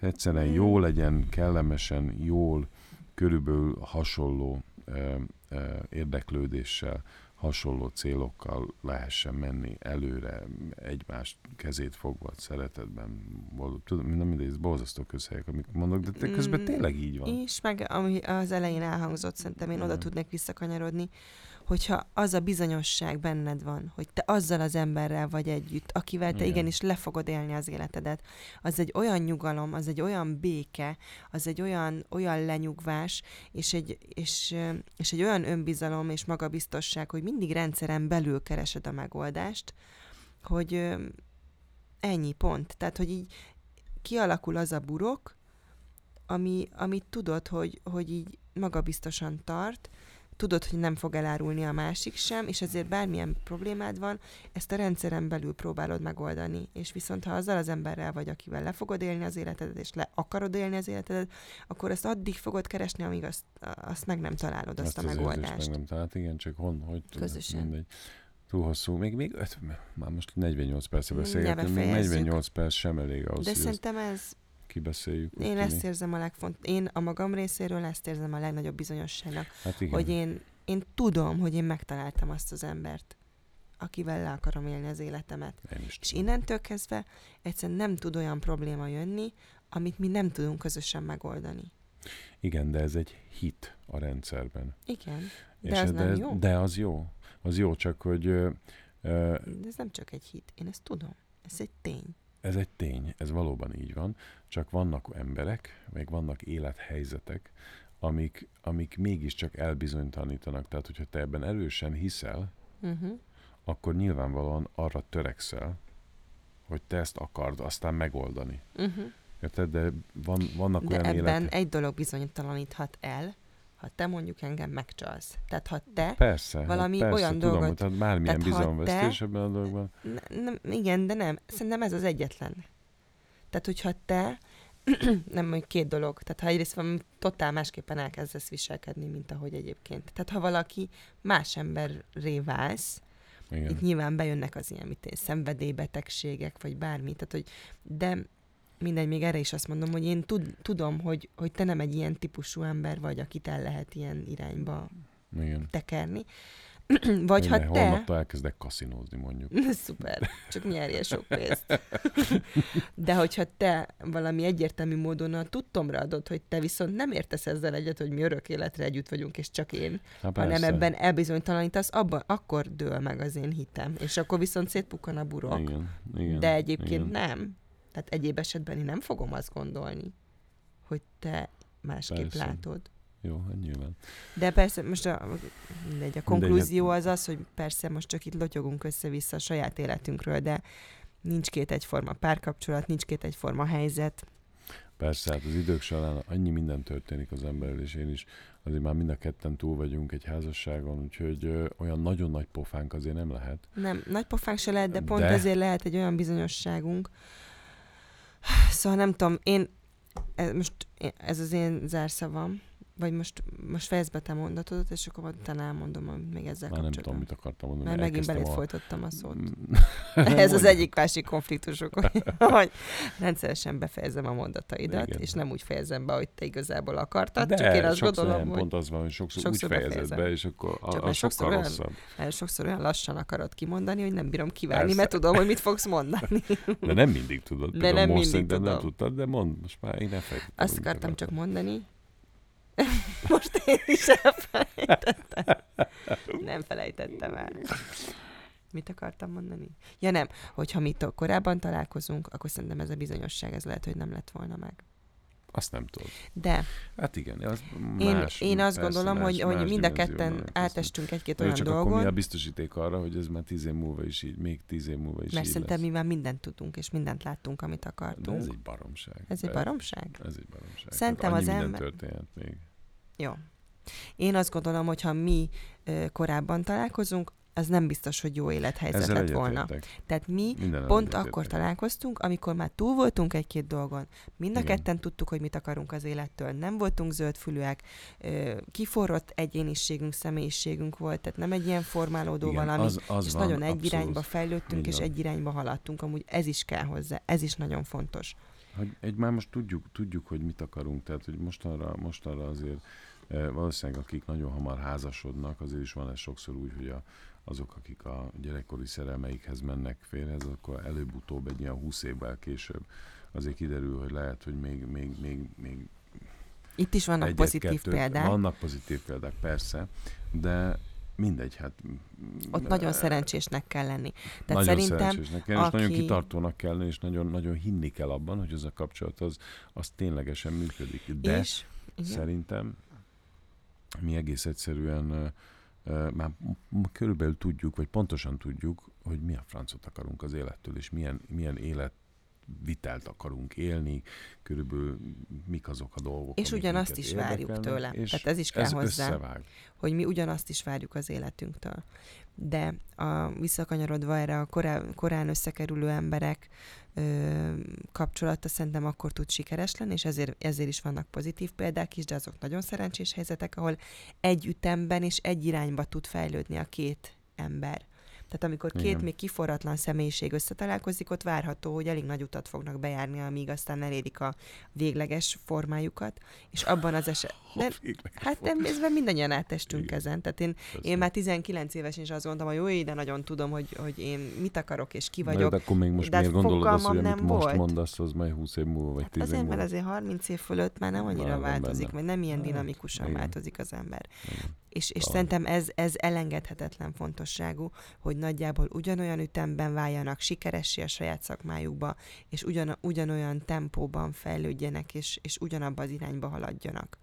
Egyszerűen jó legyen, kellemesen, jól, körülbelül hasonló ö, ö, érdeklődéssel, hasonló célokkal lehessen menni előre, egymást kezét fogva, szeretetben, boldog. Tudom, nem mindegy, ez borzasztó közhelyek, amik mondok, de te közben Mm, tényleg így van. És meg ami az elején elhangzott, szerintem én oda tudnék visszakanyarodni, hogyha az a bizonyosság benned van, hogy te azzal az emberrel vagy együtt, akivel te Igen. igenis le fogod élni az életedet, az egy olyan nyugalom, az egy olyan béke, az egy olyan, olyan lenyugvás, és egy, és, és egy olyan önbizalom és magabiztosság, hogy mindig rendszeren belül keresed a megoldást, hogy ennyi pont. Tehát, hogy így kialakul az a burok, ami, amit tudod, hogy, hogy így magabiztosan tart, tudod, hogy nem fog elárulni a másik sem, és ezért bármilyen problémád van, ezt a rendszeren belül próbálod megoldani. És viszont ha azzal az emberrel vagy, akivel le fogod élni az életedet, és le akarod élni az életedet, akkor ezt addig fogod keresni, amíg azt, azt meg nem találod, azt, Azt a az megoldást. Meg nem talált, igen, csak hon, hogy Közösen. Mindegy. Túl hosszú, még, még öt, már most 48 perce Mindjárt beszélgetünk, még befejezzük. 48 perc sem elég ahhoz, De szerintem ez, kibeszéljük. én úgy ezt tűnik. érzem a legfont, én a magam részéről ezt érzem a legnagyobb bizonyosságnak, Hát igen. hogy én, én tudom, hogy én megtaláltam azt az embert, akivel le akarom élni az életemet. És innentől kezdve egyszerűen nem tud olyan probléma jönni, amit mi nem tudunk közösen megoldani. Igen, de ez egy hit a rendszerben. Igen, de És az de, nem ez- jó. De az jó. Az jó, csak hogy ö, De ez nem csak egy hit, én ezt tudom. Ez egy tény. Ez egy tény, ez valóban így van, csak vannak emberek, meg vannak élethelyzetek, amik, amik mégiscsak elbizonytalanítanak. Tehát, hogyha te ebben erősen hiszel, Uh-huh. akkor nyilvánvalóan arra törekszel, hogy te ezt akard, aztán megoldani. Uh-huh. Érted? De van, vannak De olyan ebben életek... egy dolog bizonytalaníthat el, ha te mondjuk engem megcsalsz. Tehát ha te, Persze, hát valami persze, olyan tudom, dolgot- Tehát bármilyen tehát bizalomvesztés te- ebben a dologban. ne, nem, igen, de nem, szerintem ez az egyetlen. Tehát, hogyha te, nem mondjuk két dolog, tehát ha egyrészt valami totál másképpen elkezdesz viselkedni, mint ahogy egyébként. Tehát ha valaki más emberré válsz, Igen. Itt nyilván bejönnek az ilyen, mit én, szenvedélybetegségek, vagy bármi, tehát hogy, de mindegy, még erre is azt mondom, hogy én tud, tudom, hogy, hogy te nem egy ilyen típusú ember vagy, akit el lehet ilyen irányba Igen. tekerni. vagy ha Minden, te... Holnaptól elkezdek kaszinózni, mondjuk. Szuper, csak nyerje sok pénzt. De hogyha te valami egyértelmű módon a tudtomra adod, hogy te viszont nem értesz ezzel egyet, hogy mi örök életre együtt vagyunk, és csak én, Hát hanem persze. ebben elbizonytalanítasz, abban akkor dől meg az én hitem. És akkor viszont szétpukkan a burok. Igen, igen, De egyébként igen. nem. Tehát egyéb esetben én nem fogom azt gondolni, hogy te másképp Persze. látod. Jó, hát nyilván. De persze most a, mindegy, a konklúzió az az, hogy persze most csak itt lotyogunk össze-vissza a saját életünkről, de nincs két egyforma párkapcsolat, nincs két egyforma helyzet. Persze, hát az idők során annyi minden történik az emberrel, és én is azért már mind a ketten túl vagyunk egy házasságon, úgyhogy ö, olyan nagyon nagy pofánk azért nem lehet. Nem, nagy pofánk se lehet, de pont De- ezért lehet egy olyan bizonyosságunk. Szóval nem tudom, én, ez, most ez az én zárszavam, vagy most, most fejezd be te mondatodat, és akkor utána elmondom, amit még ezzel Már nem tudom, kapcsolatban. mit akartam mondani. Mert megint belét a- folytottam a szót. Mm. Ez az egyik másik konfliktusok, hogy, rendszeresen befejezem a mondataidat, Igen. és nem úgy fejezem be, hogy te igazából akartad, De csak én azt gondolom, nem, hogy pont az van, hogy sokszor, sokszor úgy fejezed be, és akkor a, Csak a sokszor olyan- rosszabb. mert sokszor olyan lassan akarod kimondani, hogy nem bírom kivárni, Persze. mert tudom, hogy mit fogsz mondani. De nem mindig tudod. De nem most mindig szerintem nem tudom. tudtad, de mond, most már én elfelejtettem. Azt akartam csak mondani. Most én is elfelejtettem. Nem felejtettem el. Mit akartam mondani? Ja nem, hogyha mi to- korábban találkozunk, akkor szerintem ez a bizonyosság, ez lehet, hogy nem lett volna meg. Azt nem tudod. De Hát igen, az én, más, én azt persze, gondolom, más, hogy, hogy más mind a ketten átestünk egy-két olyan csak akkor mi a dolgon, biztosíték arra, hogy ez már tíz év múlva is így, még tíz év múlva is mert így szerintem lesz. mi már mindent tudunk, és mindent láttunk, amit De akartunk. ez egy baromság. Ez egy De- baromság? Ez egy baromság. Szerintem Tehát az ember- történhet még. Jó. Én azt gondolom, hogy ha mi korábban találkozunk, az nem biztos, hogy jó élethelyzet Ezzel lett volna. Tehát mi Mindennel pont akkor találkoztunk, amikor már túl voltunk egy-két dolgon. Mind a Igen. ketten tudtuk, hogy mit akarunk az élettől. Nem voltunk zöldfülűek, kiforrott egyéniségünk, személyiségünk volt, tehát nem egy ilyen formálódó Igen, valami. az, az és van, nagyon egy abszolút. irányba fejlődtünk, Így és van. egy irányba haladtunk. Amúgy ez is kell hozzá, ez is nagyon fontos. Hogy egy, már most tudjuk, tudjuk, hogy mit akarunk, tehát hogy mostanra, mostanra azért valószínűleg akik nagyon hamar házasodnak, azért is van ez sokszor úgy, hogy a, azok, akik a gyerekkori szerelmeikhez mennek férhez, akkor előbb-utóbb egy ilyen 20 évvel később azért kiderül, hogy lehet, hogy még, még, még, még Itt is vannak egyet, pozitív kettőt- példák. Vannak pozitív példák, persze, de mindegy, hát... Ott nagyon szerencsésnek kell lenni. Tehát nagyon szerintem, szerencsésnek kell, és nagyon aki- kitartónak kell, lenni, és nagyon, nagyon hinni kell abban, hogy az a kapcsolat az, az ténylegesen működik. De és, igen, szerintem mi egész egyszerűen már körülbelül tudjuk, vagy pontosan tudjuk, hogy mi a francot akarunk az élettől, és milyen, milyen életvitelt akarunk élni, körülbelül mik azok a dolgok, és ugyanazt is várjuk tőle. És Tehát ez is kell ez hozzá. összevág. hogy mi ugyanazt is várjuk az életünktől. De a, visszakanyarodva erre a korá, korán összekerülő emberek ö, kapcsolata szerintem akkor tud sikeres lenni, és ezért, ezért is vannak pozitív példák is, de azok nagyon szerencsés helyzetek, ahol egy ütemben és egy irányba tud fejlődni a két ember. Tehát amikor két Igen. még kiforratlan személyiség összetalálkozik, ott várható, hogy elég nagy utat fognak bejárni, amíg aztán elérik a végleges formájukat, és abban az esetben... Hát nem, nézve mindannyian átestünk Igen. ezen. Tehát én, én már 19 évesen is azt gondoltam, hogy jó, de nagyon tudom, hogy, hogy én mit akarok és ki Na, vagyok. de akkor még most de hát miért gondolod azt, hogy amit most volt. mondasz, az majd 20 év múlva, vagy Hát 10 év azért, múlva? mert azért 30 év fölött már nem annyira Van változik, vagy nem ilyen Hát, dinamikusan igen. változik az ember. Igen. És, és Talán. szerintem ez, ez elengedhetetlen fontosságú, hogy nagyjából ugyanolyan ütemben váljanak sikeressé a saját szakmájukba, és ugyan, ugyanolyan tempóban fejlődjenek, és, és ugyanabba az irányba haladjanak.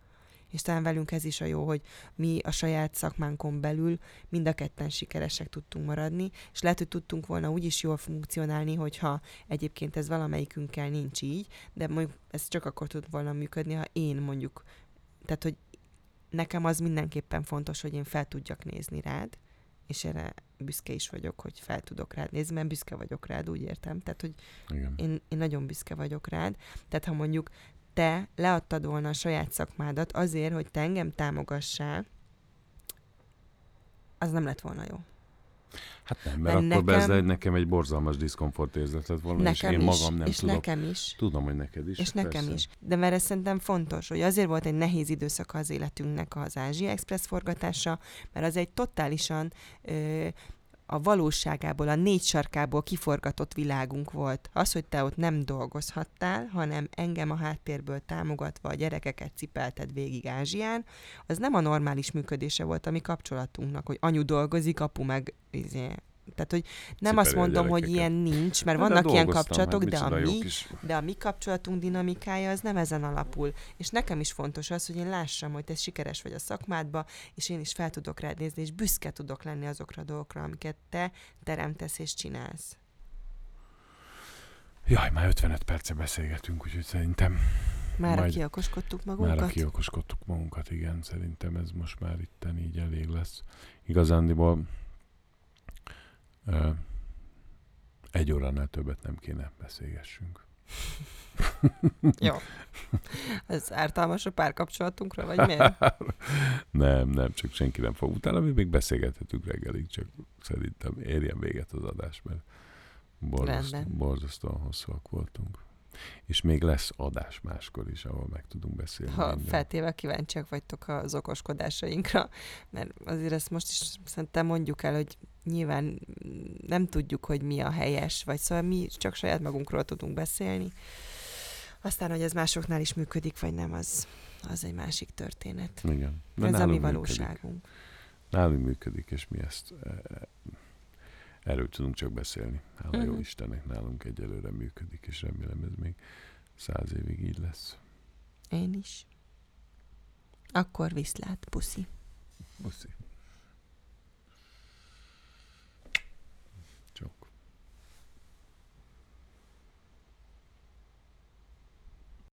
És talán velünk ez is a jó, hogy mi a saját szakmánkon belül mind a ketten sikeresek tudtunk maradni, és lehet, hogy tudtunk volna úgy is jól funkcionálni, hogyha egyébként ez valamelyikünkkel nincs így, de mondjuk ez csak akkor tud volna működni, ha én mondjuk, tehát hogy nekem az mindenképpen fontos, hogy én fel tudjak nézni rád, és erre büszke is vagyok, hogy fel tudok rád nézni, mert büszke vagyok rád, úgy értem. Tehát, hogy Igen. én, én nagyon büszke vagyok rád. Tehát, ha mondjuk te leadtad volna a saját szakmádat azért, hogy te engem támogassál, az nem lett volna jó. Hát nem, mert, Mert akkor nekem- nekem... ez nekem egy borzalmas diszkomfort érzet lett volna, nekem és én is, magam nem és tudok. nekem is. Tudom, hogy neked is. És nekem persze. is. De mert ez szerintem fontos, hogy azért volt egy nehéz időszaka az életünknek az Ázsia Express forgatása, mert az egy totálisan ö, a valóságából, a négy sarkából kiforgatott világunk volt. Az, hogy te ott nem dolgozhattál, hanem engem a háttérből támogatva a gyerekeket cipelted végig Ázsián, az nem a normális működése volt a mi kapcsolatunknak, hogy anyu dolgozik, apu meg izé. Tehát, hogy nem azt mondom, hogy ilyen nincs, mert Hát, de vannak ilyen dolgoztam, kapcsolatok, hát de a mi de a mi kapcsolatunk dinamikája az nem ezen alapul. És nekem is fontos az, hogy én lássam, hogy te sikeres vagy a szakmádba, és én is fel tudok rád nézni, és büszke tudok lenni azokra a dolgokra, amiket te teremtesz és csinálsz. Jaj, már 55 perce beszélgetünk, úgyhogy szerintem Már Majd- kiakoskodtuk magunkat? már kiokoskodtuk magunkat, igen, szerintem ez most már itten így elég lesz. Igazándiból egy óránál többet nem kéne beszélgessünk. Jó. Ez ártalmas a párkapcsolatunkra, vagy miért? nem, nem, csak senki nem fog. Utána mi még beszélgethetünk reggelig, csak szerintem érjen véget az adás, mert borzasztó, borzasztóan hosszúak voltunk. És még lesz adás máskor is, ahol meg tudunk beszélni. Ha minden. feltéve kíváncsiak vagytok az okoskodásainkra, mert azért ezt most is szerintem mondjuk el, hogy nyilván nem tudjuk, hogy mi a helyes, vagy szóval mi csak saját magunkról tudunk beszélni. Aztán, hogy ez másoknál is működik, vagy nem, az, az egy másik történet. Igen. De ez a mi nálunk működik. valóságunk. Nálunk működik, és mi ezt e, e, erről tudunk csak beszélni. Hála jó Mhm. Istennek nálunk egyelőre működik, és remélem ez még száz évig így lesz. Én is. Akkor viszlát, puszi. Puszi.